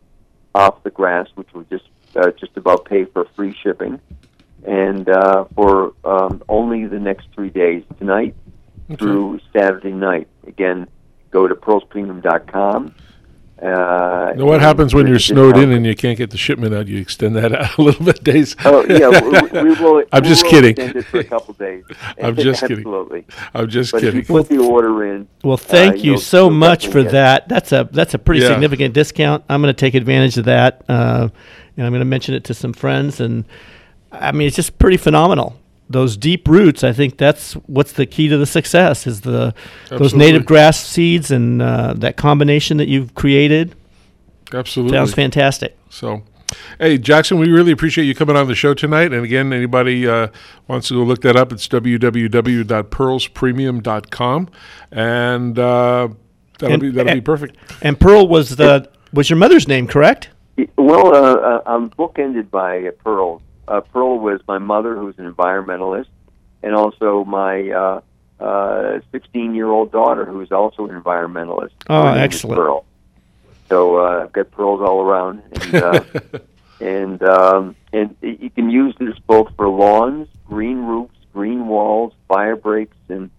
Speaker 16: off the grass, which will just uh, just about pay for free shipping. And uh, for um, only the next three days, tonight through Saturday night. Again, go to pearlspremium.com. Uh,
Speaker 14: Now, what happens when you're snowed in and you can't get the shipment out? You extend that out a little bit days.
Speaker 16: Oh yeah, we, we will.
Speaker 14: I'm
Speaker 16: we
Speaker 14: just
Speaker 16: will
Speaker 14: kidding.
Speaker 16: extend it for a couple days.
Speaker 14: I'm just kidding.
Speaker 16: Absolutely.
Speaker 14: I'm just
Speaker 16: but
Speaker 14: kidding.
Speaker 16: If you put the order in.
Speaker 15: Well,
Speaker 16: uh,
Speaker 15: thank you
Speaker 16: you'll-
Speaker 15: so much for
Speaker 16: definitely get-
Speaker 15: that. That's a that's a pretty
Speaker 14: Yeah.
Speaker 15: significant discount. I'm going to take advantage of that, uh, and I'm going to mention it to some friends. And I mean, it's just pretty phenomenal. Those deep roots, I think that's what's the key to the success is the those native grass seeds and uh, that combination that you've created.
Speaker 14: Absolutely.
Speaker 15: Sounds fantastic.
Speaker 14: So, hey, Jackson, we really appreciate you coming on the show tonight. And again, anybody uh, wants to go look that up, it's www.pearlspremium.com. And uh, that'll,
Speaker 15: And-
Speaker 14: be, that'll be perfect.
Speaker 15: And Pearl was the was your mother's name, correct?
Speaker 16: Well, uh, uh, I'm bookended by uh, Pearl. Uh, Pearl was my mother, who's an environmentalist, and also my uh, uh, 16-year-old daughter, who's also an environmentalist.
Speaker 15: Oh,
Speaker 16: Her
Speaker 15: excellent.
Speaker 16: Pearl. So uh, I've got pearls all around, and uh, and um, and you can use this both for lawns, green roofs, green walls, fire breaks, and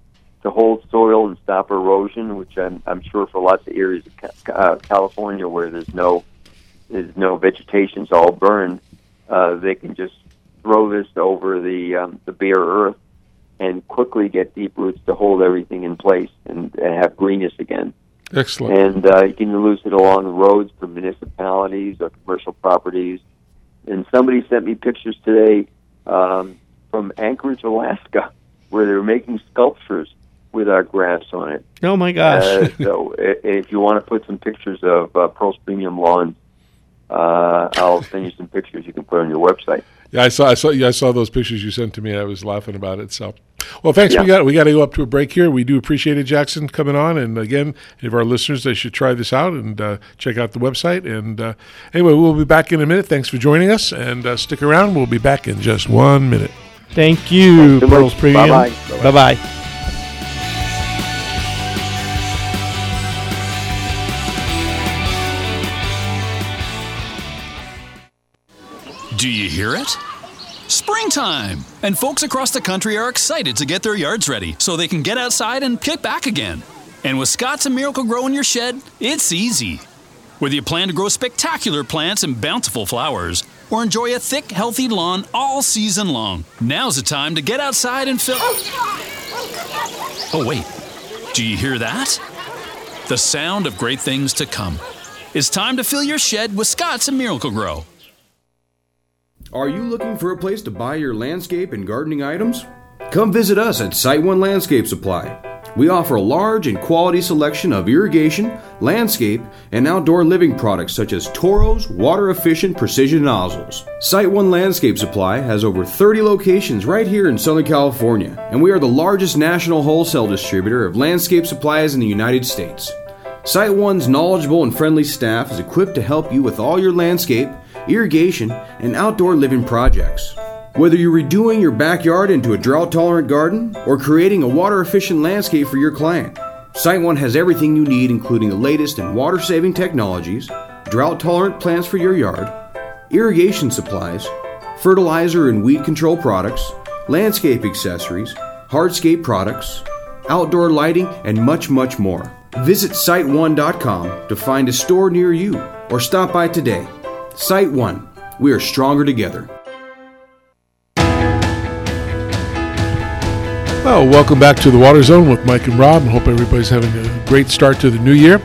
Speaker 16: to hold soil and stop erosion, which I'm I'm sure for lots of areas of Ca- uh, California where there's no there's no vegetation; it's all burned. Uh, they can just throw this over the um, the bare earth and quickly get deep roots to hold everything in place and, and have greenness again.
Speaker 14: Excellent.
Speaker 16: And uh, you can use it along the roads for municipalities or commercial properties. And somebody sent me pictures today um, from Anchorage, Alaska, where they're making sculptures with our grass on it.
Speaker 15: Oh my gosh!
Speaker 16: Uh, so if you want to put some pictures of uh, Pearl's Premium Lawns, uh, I'll send you some pictures you can put on your website.
Speaker 14: Yeah, I saw, I saw, yeah, I saw those pictures you sent to me. I was laughing about it. So, well, thanks. We got we got to go up to a break here. We do appreciate it, Jackson, coming on. And again, any of our listeners, they should try this out and uh, check out the website. And uh, anyway, we'll be back in a minute. Thanks for joining us, and uh, stick around. We'll be back in just one minute.
Speaker 15: Thank you,
Speaker 16: so much.
Speaker 15: Pearl's Premium.
Speaker 16: Bye-bye.
Speaker 15: Bye bye.
Speaker 17: Hear it? Springtime! And folks across the country are excited to get their yards ready so they can get outside and kick back again. And with Scotts and Miracle-Gro in your shed, it's easy. Whether you plan to grow spectacular plants and bountiful flowers, or enjoy a thick, healthy lawn all season long, now's the time to get outside and fill. Oh, wait. Do you hear that? The sound of great things to come. It's time to fill your shed with Scotts and Miracle-Gro.
Speaker 18: Are you looking for a place to buy your landscape and gardening items? Come visit us at SiteOne Landscape Supply. We offer a large and quality selection of irrigation, landscape, and outdoor living products such as Toro's water efficient precision nozzles. SiteOne Landscape Supply has over 30 locations right here in Southern California, and we are the largest national wholesale distributor of landscape supplies in the United States. SiteOne's knowledgeable and friendly staff is equipped to help you with all your landscape, irrigation, and outdoor living projects. Whether you're redoing your backyard into a drought tolerant garden or creating a water efficient landscape for your client, SiteOne has everything you need, including the latest in water saving technologies, drought tolerant plants for your yard, irrigation supplies, fertilizer and weed control products, landscape accessories, hardscape products, outdoor lighting, and much, much more. Visit SiteOne.com to find a store near you or stop by today. SiteOne, we are stronger together.
Speaker 14: Well, welcome back to the Water Zone with Mike and Rob. I hope everybody's having a great start to the new year.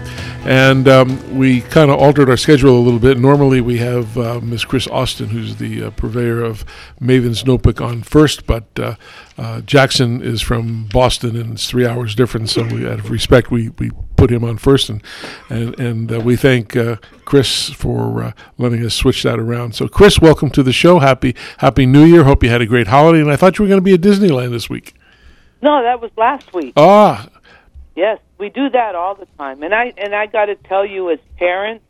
Speaker 14: And um, we kind of altered our schedule a little bit. Normally, we have uh, Miss Chris Austin, who's the uh, purveyor of Maven's Notebook, on first, but uh, uh, Jackson is from Boston, and it's three hours different. So, we, out of respect, we, we put him on first, and and and uh, we thank uh, Chris for uh, letting us switch that around. So, Chris, welcome to the show. Happy Happy New Year. Hope you had a great holiday. And I thought you were going to be at Disneyland this week.
Speaker 19: No, that was last week.
Speaker 14: Ah,
Speaker 19: Yes, we do that all the time, and I and I got to tell you, as parents,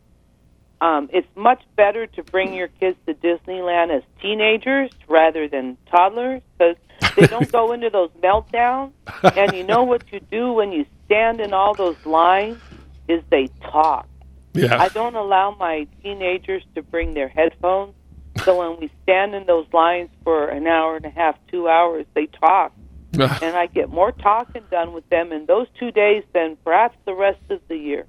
Speaker 19: um, it's much better to bring your kids to Disneyland as teenagers rather than toddlers because they don't go into those meltdowns. And you know what you do when you stand in all those lines is they talk.
Speaker 14: Yeah.
Speaker 19: I don't allow my teenagers to bring their headphones, so when we stand in those lines for an hour and a half, two hours, they talk and I get more talking done with them in those two days than perhaps the rest of the year.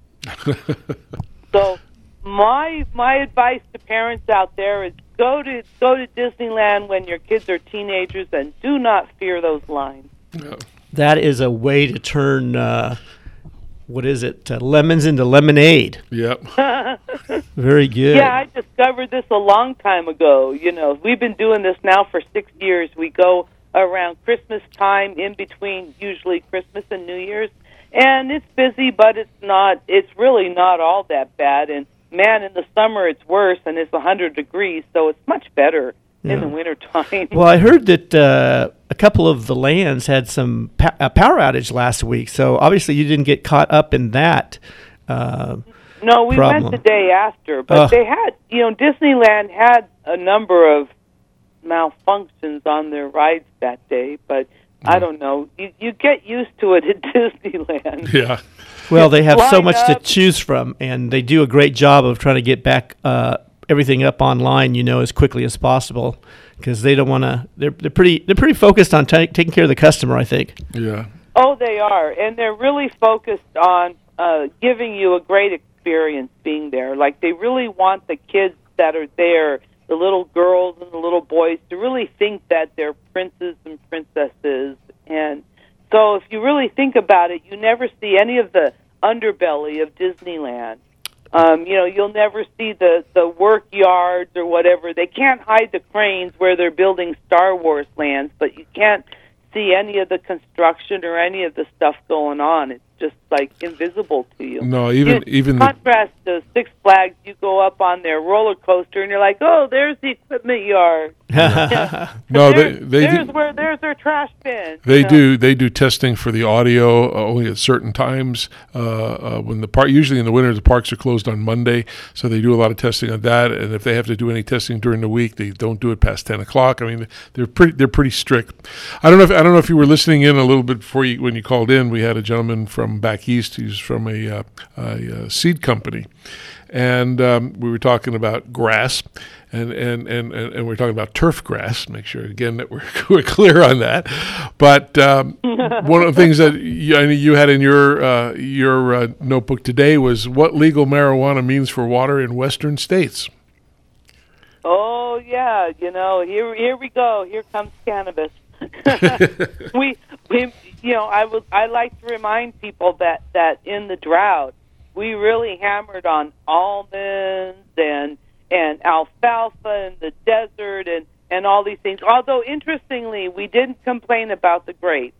Speaker 19: so my my advice to parents out there is go to go to Disneyland when your kids are teenagers and do not fear those lines.
Speaker 15: That is a way to turn uh, what is it? Uh, lemons into lemonade.
Speaker 14: Yep.
Speaker 15: Very good.
Speaker 19: Yeah, I discovered this a long time ago. You know, we've been doing this now for 6 years. We go around Christmas time in between usually Christmas and New Year's. And it's busy, but it's not it's really not all that bad and man in the summer it's worse and it's 100 degrees, so it's much better in the winter time.
Speaker 15: Well, I heard that uh, a couple of the lands had some pa- a power outage last week, so obviously you didn't get caught up in that. Uh,
Speaker 19: No, we
Speaker 15: problem.
Speaker 19: went the day after, but
Speaker 15: Ugh.
Speaker 19: they had, you know, Disneyland had a number of malfunctions on their rides that day, but I don't know. You you get used to it at Disneyland.
Speaker 14: Yeah.
Speaker 15: Well, they have so much
Speaker 19: up.
Speaker 15: to choose from, and they do a great job of trying to get back uh, everything up online, you know, as quickly as possible, because they don't want to. They're they're pretty they're pretty focused on ta taking care of the customer. I think.
Speaker 14: Yeah.
Speaker 19: Oh, they are, and they're really focused on uh, giving you a great experience experience being there. Like they really want the kids that are there, the little girls and the little boys, to really think that they're princes and princesses. And so, if you really think about it, you never see any of the underbelly of Disneyland. Um, you know, you'll never see the the work yards or whatever. They can't hide the cranes where they're building Star Wars lands, but you can't see any of the construction or any of the stuff going on. It's just like invisible to you.
Speaker 14: No, even
Speaker 19: You-
Speaker 14: even the,
Speaker 19: contrast to Six Flags, you go up on their roller coaster and you're like, oh, there's the equipment yard.
Speaker 14: no, they
Speaker 19: There's-
Speaker 14: they
Speaker 19: there's
Speaker 14: do,
Speaker 19: where there's their trash bin.
Speaker 14: They
Speaker 19: you know?
Speaker 14: do. They do testing for the audio uh, only at certain times. Uh, uh, when the park, usually in the winter, the parks are closed on Monday, so they do a lot of testing on that. And if they have to do any testing during the week, they don't do it past ten o'clock. I mean, they're pretty. They're pretty strict. I don't know. If, I don't know if you were listening in a little bit before you when you called in. We had a gentleman from back east. He's from a, uh, a, uh seed company, and um, we were talking about grass. And, and, and, and and we're talking about turf grass. Make sure again that we're, we're clear on that. But um, one of the things that you, I you had in your uh, your uh, notebook today was what legal marijuana means for water in Western states.
Speaker 19: Oh yeah, you know, here here we go. Here comes cannabis. we we you know, I would I like to remind people that that in the drought, we really hammered on almonds and and alfalfa in the desert and and all these things. Although interestingly, we didn't complain about the grapes.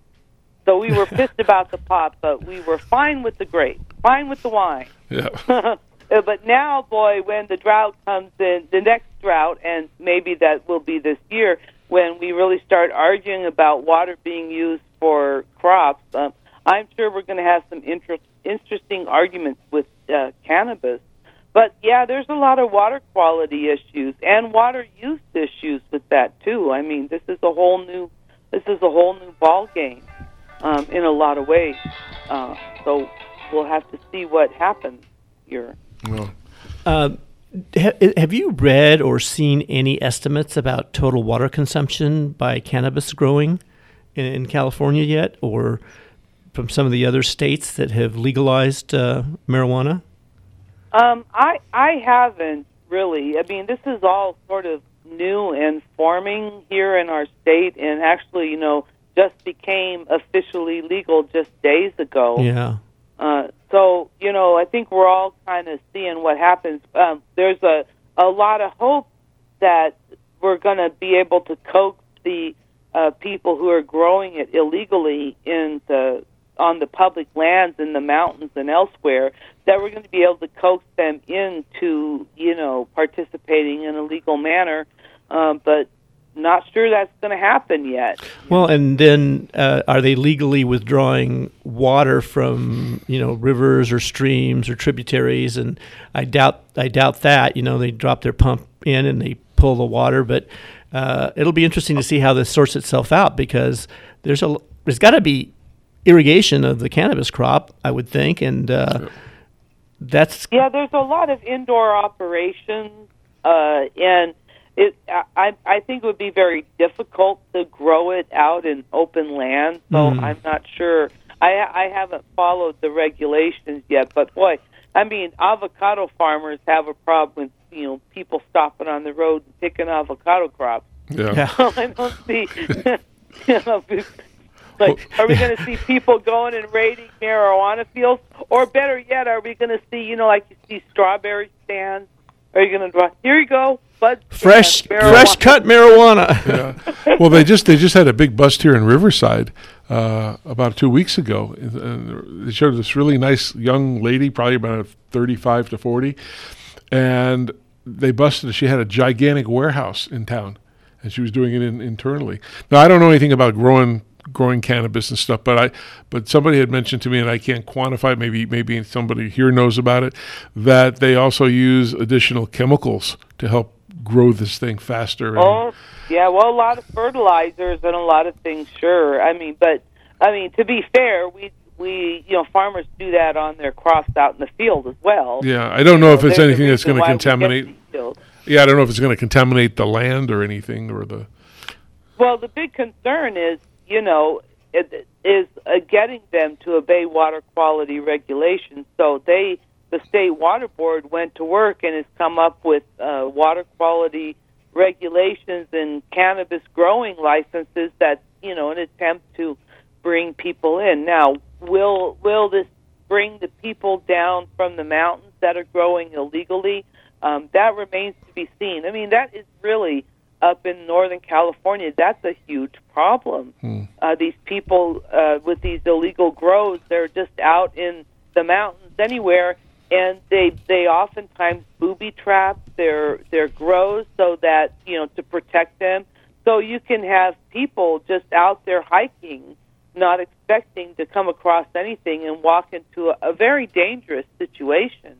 Speaker 19: So we were pissed about the pop, but we were fine with the grapes, fine with the wine.
Speaker 14: Yeah.
Speaker 19: Uh, but now, boy, when the drought comes in, the next drought, and maybe that will be this year, when we really start arguing about water being used for crops, um, I'm sure we're going to have some interest, interesting arguments with uh, cannabis. But yeah, there's a lot of water quality issues and water use issues with that too. I mean, this is a whole new, this is a whole new ball game um, in a lot of ways. Uh, so we'll have to see what happens here.
Speaker 15: Uh, ha- have you read or seen any estimates about total water consumption by cannabis growing in, in California yet, or from some of the other states that have legalized uh, marijuana?
Speaker 19: Um, I I haven't really. I mean, this is all sort of new and forming here in our state, and actually, you know, just became officially legal just days ago.
Speaker 15: Yeah.
Speaker 19: Uh, so you know, I think we're all kind of seeing what happens. Um, there's a a lot of hope that we're going to be able to coax the uh, people who are growing it illegally in the on the public lands in the mountains and elsewhere that we're going to be able to coax them into you know participating in a legal manner um, but not sure that's going to happen yet
Speaker 15: Well, and then uh, are they legally withdrawing water from you know rivers or streams or tributaries? And I doubt I doubt that. You know, they drop their pump in and they pull the water, but uh, it'll be interesting to see how this sorts itself out because there's a there's got to be irrigation of the cannabis crop, I would think, and uh, that's
Speaker 19: Yeah, there's a lot of indoor operations, uh, and it. I I think it would be very difficult to grow it out in open land. So
Speaker 15: Mm.
Speaker 19: I'm not sure. I I haven't followed the regulations yet, but boy, I mean, avocado farmers have a problem with you know people stopping on the road and picking avocado crops.
Speaker 14: Yeah.
Speaker 15: Yeah.
Speaker 19: I don't see. you know, like, are we going to see people going and raiding marijuana fields, or better yet, are we going to see, you know, like you see strawberry stands? Are you going to draw? Here you go, bud.
Speaker 15: fresh
Speaker 19: stand,
Speaker 15: fresh cut marijuana.
Speaker 14: yeah. Well, they just they just had a big bust here in Riverside uh, about two weeks ago. And they showed this really nice young lady, probably about thirty-five to forty, and they busted. She had a gigantic warehouse in town, and she was doing it in, internally. Now I don't know anything about growing growing cannabis and stuff, but I but somebody had mentioned to me, and I can't quantify. Maybe maybe somebody here knows about it. That they also use additional chemicals to help grow this thing faster.
Speaker 19: Oh, yeah. Well, a lot of fertilizers and a lot of things. Sure. I mean, but I mean, to be fair, we we you know farmers do that on their crops out in the field as well.
Speaker 14: Yeah, I don't know if it's anything that's going to
Speaker 19: why we get
Speaker 14: contaminate. Yeah, I don't know if it's going to contaminate the land or anything or the.
Speaker 19: Well, the big concern is, you know, it, is uh, getting them to obey water quality regulations. So they the state water board went to work and has come up with uh, water quality regulations and cannabis growing licenses that you know an attempt to bring people in. Now, will will this bring the people down from the mountains that are growing illegally? Um, that remains to be seen. I mean, that is really up in Northern California. That's a huge problem.
Speaker 14: Hmm.
Speaker 19: Uh, these people uh, with these illegal grows, they're just out in the mountains anywhere, and they they oftentimes booby trap their their grows so that you know to protect them. So you can have people just out there hiking, not expecting to come across anything, and walk into a, a very dangerous situation.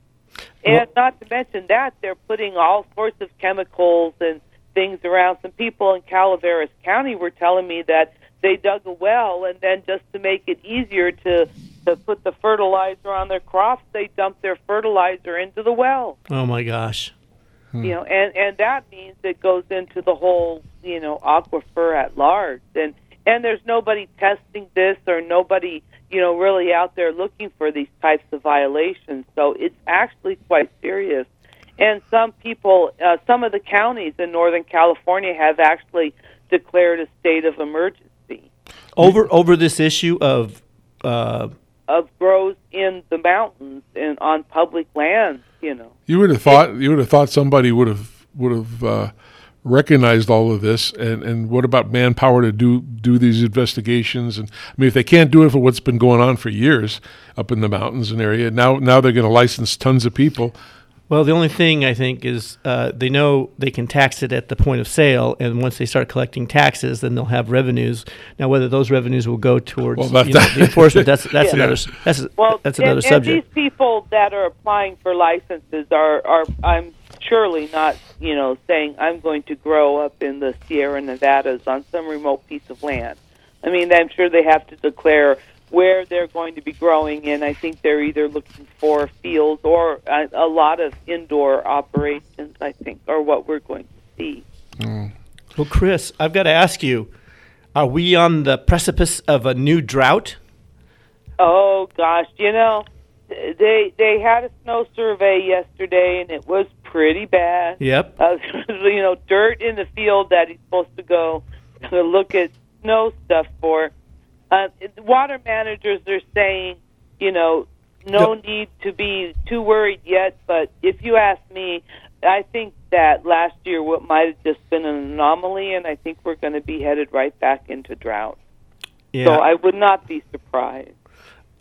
Speaker 19: And not to mention that they're putting all sorts of chemicals and things around. Some people in Calaveras County were telling me that they dug a well and then just to make it easier to to put the fertilizer on their crops, they dump their fertilizer into the well.
Speaker 15: Oh my gosh.
Speaker 19: You hmm. know, and and that means it goes into the whole you know aquifer at large, and and there's nobody testing this or nobody you know really out there looking for these types of violations. So it's actually quite serious. And some people, uh, some of the counties in Northern California have actually declared a state of emergency
Speaker 15: Over over this issue of uh,
Speaker 19: of grows in the mountains and on public lands. You know.
Speaker 14: You would have thought you would have thought somebody would have would have uh, recognized all of this, and, and what about manpower to do do these investigations? And I mean, if they can't do it for what's been going on for years up in the mountains and area, now now they're going to license tons of people.
Speaker 15: Well, the only thing I think is uh, they know they can tax it at the point of sale, and once they start collecting taxes, then they'll have revenues. Now, whether those revenues will go towards
Speaker 14: Well, that-
Speaker 15: you know, the enforcement, that's that's
Speaker 19: Yeah.
Speaker 15: another s- that's
Speaker 19: Well,
Speaker 15: that's another
Speaker 19: and,
Speaker 15: subject.
Speaker 19: And these people that are applying for licenses are, are I'm surely not, you know, saying I'm going to grow up in the Sierra Nevadas on some remote piece of land. I mean, I'm sure they have to declare where they're going to be growing, and I think they're either looking for fields or a, a lot of indoor operations. I think, are what we're going to see. Mm.
Speaker 15: Well, Chris, I've got to ask you: Are we on the precipice of a new drought?
Speaker 19: Oh gosh, you know, they they had a snow survey yesterday, and it was pretty bad.
Speaker 15: Yep.
Speaker 19: Uh, you know, dirt in the field that he's supposed to go to look at snow stuff for. Uh, the water managers are saying, you know, no need to be too worried yet. But if you ask me, I think that last year what might have just been an anomaly, and I think we're going to be headed right back into drought.
Speaker 15: Yeah.
Speaker 19: So I would not be surprised.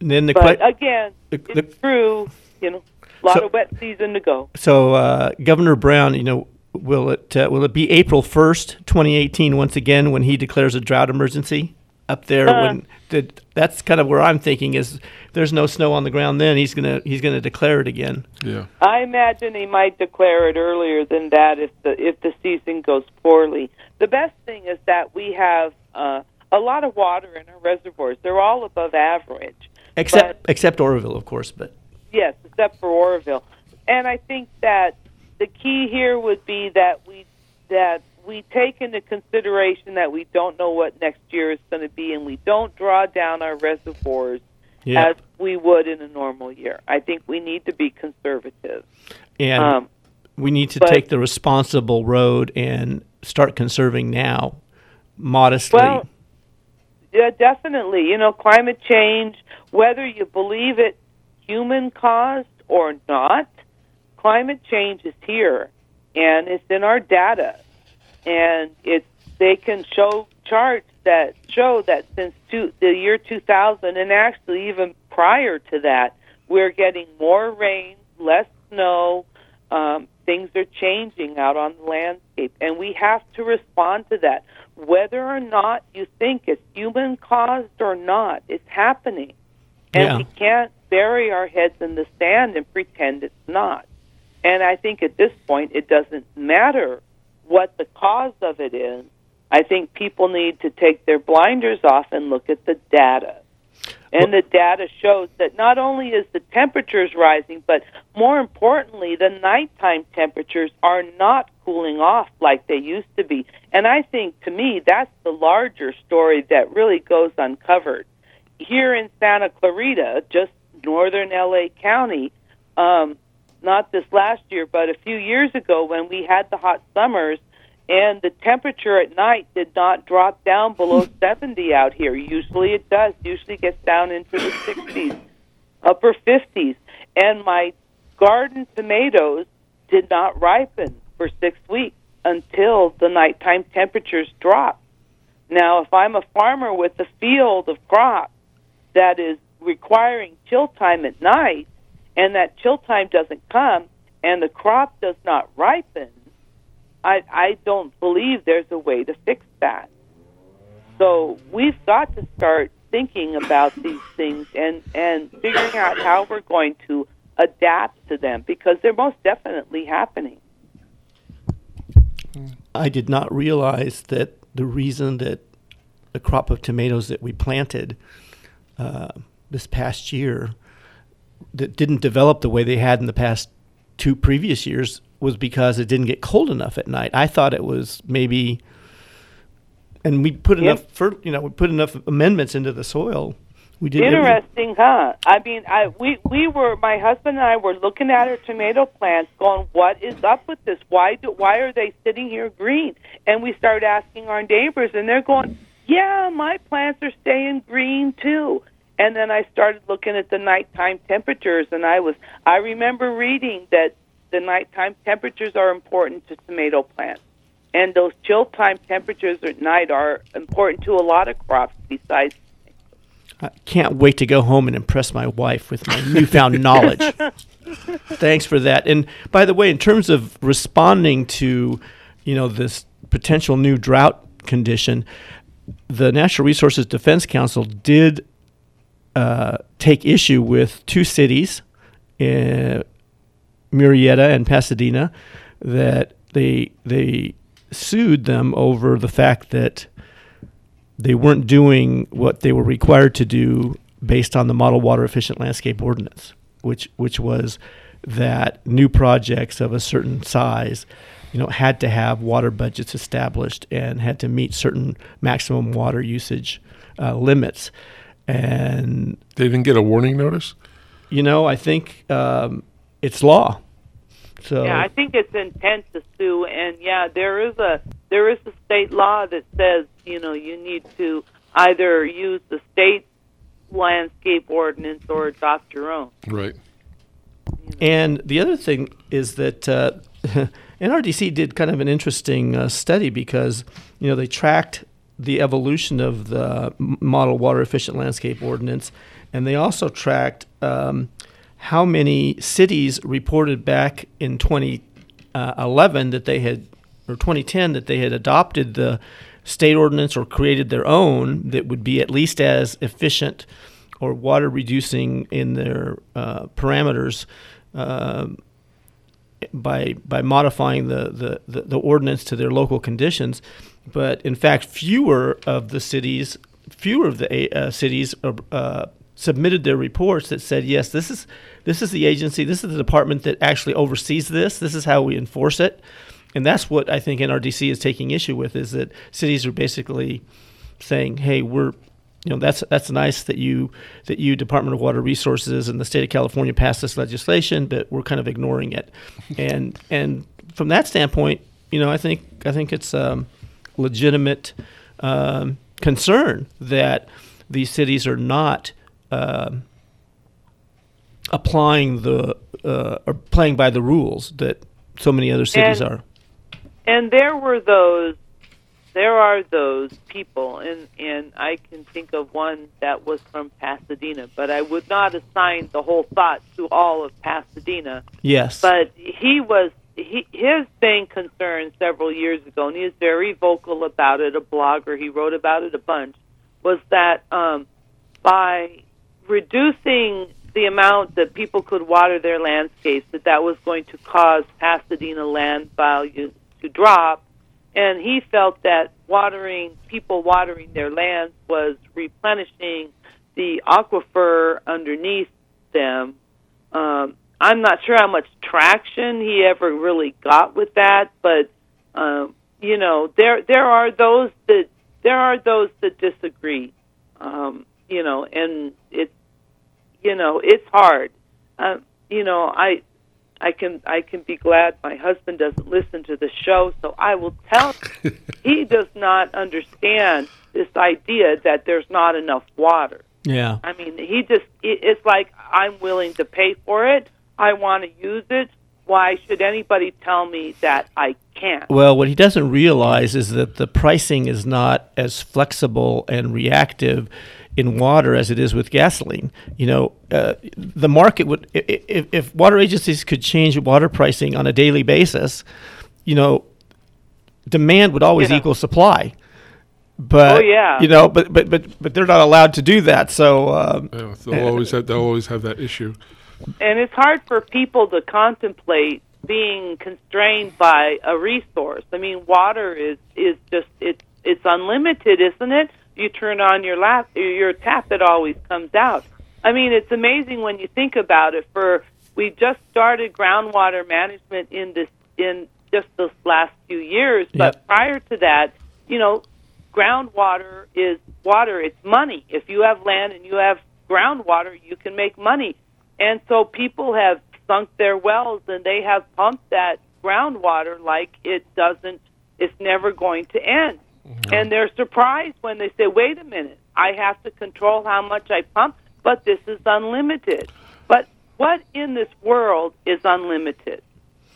Speaker 15: And then the
Speaker 19: but
Speaker 15: que-
Speaker 19: again,
Speaker 15: the-
Speaker 19: it's true. You know, a lot
Speaker 15: So-
Speaker 19: of wet season to go.
Speaker 15: So, uh, Governor Brown, you know, will it uh, will it be April first, twenty eighteen, once again, when he declares a drought emergency up there?
Speaker 19: Uh.
Speaker 15: when the, that's kind of where I'm thinking is if there's no snow on the ground. Then he's gonna he's gonna declare it again.
Speaker 14: Yeah.
Speaker 19: I imagine he might declare it earlier than that if the if the season goes poorly. The best thing is that we have uh, a lot of water in our reservoirs. They're all above average.
Speaker 15: Except except Oroville, of course, but
Speaker 19: Yes, except for Oroville. And I think that the key here would be that we that we take into consideration that we don't know what next year is going to be, and we don't draw down our reservoirs
Speaker 15: Yeah.
Speaker 19: as we would in a normal year. I think we need to be conservative.
Speaker 15: and
Speaker 19: Um,
Speaker 15: we need to
Speaker 19: but-
Speaker 15: take the responsible road and start conserving now, modestly.
Speaker 19: Well, yeah, definitely. You know, climate change, whether you believe it human caused or not, climate change is here and it's in our data. And it's they can show charts that show that since two, the year 2000 and actually even prior to that, we're getting more rain, less snow, um, things are changing out on the landscape, and we have to respond to that. Whether or not you think it's human caused or not, it's happening. And
Speaker 15: Yeah.
Speaker 19: we can't bury our heads in the sand and pretend it's not. And I think at this point, it doesn't matter what the cause of it is. I think people need to take their blinders off and look at the data. And the data shows that not only is the temperatures rising, but more importantly, the nighttime temperatures are not cooling off like they used to be. And I think to me, that's the larger story that really goes uncovered. Here in Santa Clarita, just northern LA County, um, not this last year, but a few years ago when we had the hot summers and the temperature at night did not drop down below 70 out here. Usually it does. Usually it gets down into the 60s, upper 50s. And my garden tomatoes did not ripen for six weeks until the nighttime temperatures dropped. Now, if I'm a farmer with a field of crops that is requiring chill time at night, and that chill time doesn't come, and the crop does not ripen, I, I don't believe there's a way to fix that. So we've got to start thinking about these things and, and figuring out how we're going to adapt to them because they're most definitely happening.
Speaker 15: I did not realize that the reason that the crop of tomatoes that we planted uh, this past year that didn't develop the way they had in the past two previous years was because it didn't get cold enough at night. I thought it was maybe, and we put enough, for, you know, we put enough amendments into the soil. We did everything.
Speaker 19: Interesting, huh? I mean, I we we were my husband and I were looking at our tomato plants, going, "What is up with this? Why do why are they sitting here green?" And we started asking our neighbors, and they're going, "Yeah, my plants are staying green too." And then I started looking at the nighttime temperatures, and I was I remember reading that the nighttime temperatures are important to tomato plants, and those chill time temperatures at night are important to a lot of crops besides
Speaker 15: I can't wait to go home and impress my wife with my newfound knowledge. Thanks for that. And by the way, in terms of responding to, you know, this potential new drought condition, the Natural Resources Defense Council did uh, take issue with two cities, uh, Murrieta and Pasadena, that they they sued them over the fact that they weren't doing what they were required to do based on the model water efficient landscape ordinance, which which was that new projects of a certain size, you know, had to have water budgets established and had to meet certain maximum water usage uh, limits. And
Speaker 14: they didn't get a warning notice.
Speaker 15: You know, I think um, it's law. So
Speaker 19: yeah, I think it's intent to sue, and yeah, there is a there is a state law that says you know you need to either use the state landscape ordinance or adopt your own.
Speaker 14: Right.
Speaker 15: And the other thing is that uh, NRDC did kind of an interesting uh, study because you know they tracked the evolution of the model water efficient landscape ordinance, and they also tracked um, how many cities reported back in 2011 that they had, or 2010 that they had adopted the state ordinance or created their own that would be at least as efficient or water reducing in their uh, parameters uh, by by modifying the, the, the, the, ordinance to their local conditions. But in fact, fewer of the cities, fewer of the uh, cities uh, submitted their reports that said, yes, this is this is the agency, this is the department that actually oversees this. This is how we enforce it. And that's what I think NRDC is taking issue with is that cities are basically saying, "Hey, we're you know that's that's nice that you that you Department of Water Resources and the state of California passed this legislation, but we're kind of ignoring it." and and from that standpoint, you know, I think I think it's um, legitimate um, concern that these cities are not uh, applying the uh, or playing by the rules that so many other cities
Speaker 19: and,
Speaker 15: are.
Speaker 19: And there were those, there are those people, and and I can think of one that was from Pasadena, but I would not assign the whole thought to all of Pasadena.
Speaker 15: Yes,
Speaker 19: but he was. He, his main concern several years ago, and he was very vocal about it, a blogger, he wrote about it a bunch, was that um, by reducing the amount that people could water their landscapes, that that was going to cause Pasadena land values to drop. And he felt that watering, people watering their lands was replenishing the aquifer underneath them. Um, I'm not sure how much traction he ever really got with that, but um, you know, there there are those that there are those that disagree. Um, you know, and it's you know it's hard. Uh, you know, I I can I can be glad my husband doesn't listen to the show, so I will tell him he does not understand this idea that there's not enough water.
Speaker 15: Yeah.
Speaker 19: I mean, he just it, it's like I'm willing to pay for it. I want to use it. Why should anybody tell me that I can't?
Speaker 15: Well, what he doesn't realize is that the pricing is not as flexible and reactive in water as it is with gasoline. You know, uh, the market would, i- i- if, if water agencies could change water pricing on a daily basis, you know, demand would always equal supply. But
Speaker 19: Oh, yeah.
Speaker 15: you know, but but but but they're not allowed to do that. So um,
Speaker 14: Yeah, they'll always have, they'll always have that issue.
Speaker 19: And it's hard for people to contemplate being constrained by a resource. I mean, water is is just it's it's unlimited, isn't it? You turn on your lap, your tap, it always comes out. I mean, it's amazing when you think about it. For we just started groundwater management in this in just this last few years, but prior to that, you know, groundwater is water. It's money. If you have land and you have groundwater, you can make money. And so people have sunk their wells and they have pumped that groundwater like it doesn't, it's never going to end. And they're surprised when they say, wait a minute, I have to control how much I pump, but this is unlimited. But what in this world is unlimited?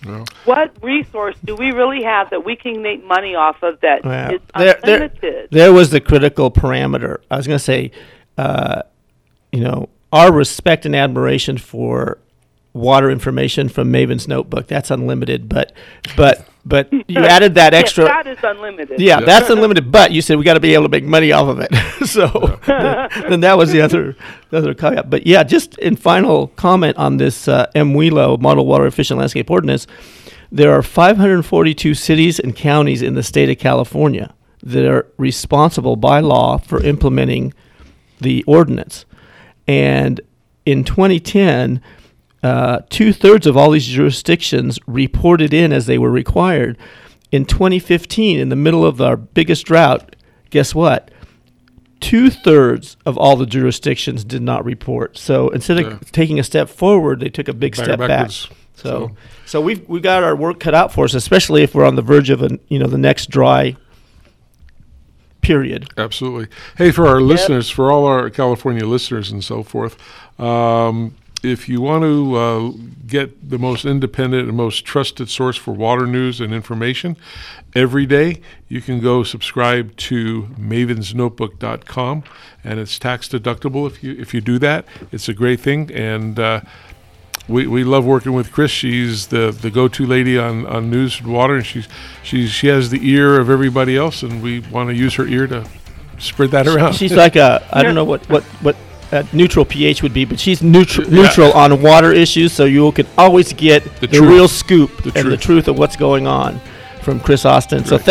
Speaker 14: No.
Speaker 19: What resource do we really have that we can make money off of that
Speaker 15: There, there,
Speaker 19: unlimited?
Speaker 15: there was the critical parameter. I was going to say, uh, you know, our respect and admiration for water information from Maven's notebook. That's unlimited, but but but you added that
Speaker 19: Yes,
Speaker 15: extra.
Speaker 19: that is unlimited.
Speaker 15: Yeah, that's unlimited. But you said we got to be able to make money off of it. so then that was the other the other caveat. But yeah, just in final comment on this uh, MWELO Model Water Efficient Landscape Ordinance, there are 542 cities and counties in the state of California that are responsible by law for implementing the ordinance. And in 2010, uh, two thirds of all these jurisdictions reported in as they were required. In 2015, in the middle of our biggest drought, guess what? Two thirds of all the jurisdictions did not report. So instead of
Speaker 14: Yeah.
Speaker 15: taking a step forward, they took a big
Speaker 14: Back-
Speaker 15: step
Speaker 14: backwards.
Speaker 15: back. So, so we've we got our work cut out for us, especially if we're on the verge of an you know the next dry period.
Speaker 14: Absolutely. Hey, for our listeners, for all our California listeners and so forth, um, if you want to uh, get the most independent and most trusted source for water news and information every day, you can go subscribe to mavensnotebook.com, and it's tax deductible if you if you do that. It's a great thing, and uh, we, we love working with Chris. She's the, the go to lady on, on news and water, and she's she's she has the ear of everybody else, and we want to use her ear to spread that around.
Speaker 15: She's like a I don't know what what what uh, neutral pH would be, but she's neutral
Speaker 14: Yeah.
Speaker 15: neutral on water issues, so you can always get the,
Speaker 14: truth.
Speaker 15: real scoop
Speaker 14: The
Speaker 15: and the
Speaker 14: truth.
Speaker 15: truth of what's going on from Chris Austin. So
Speaker 14: Right.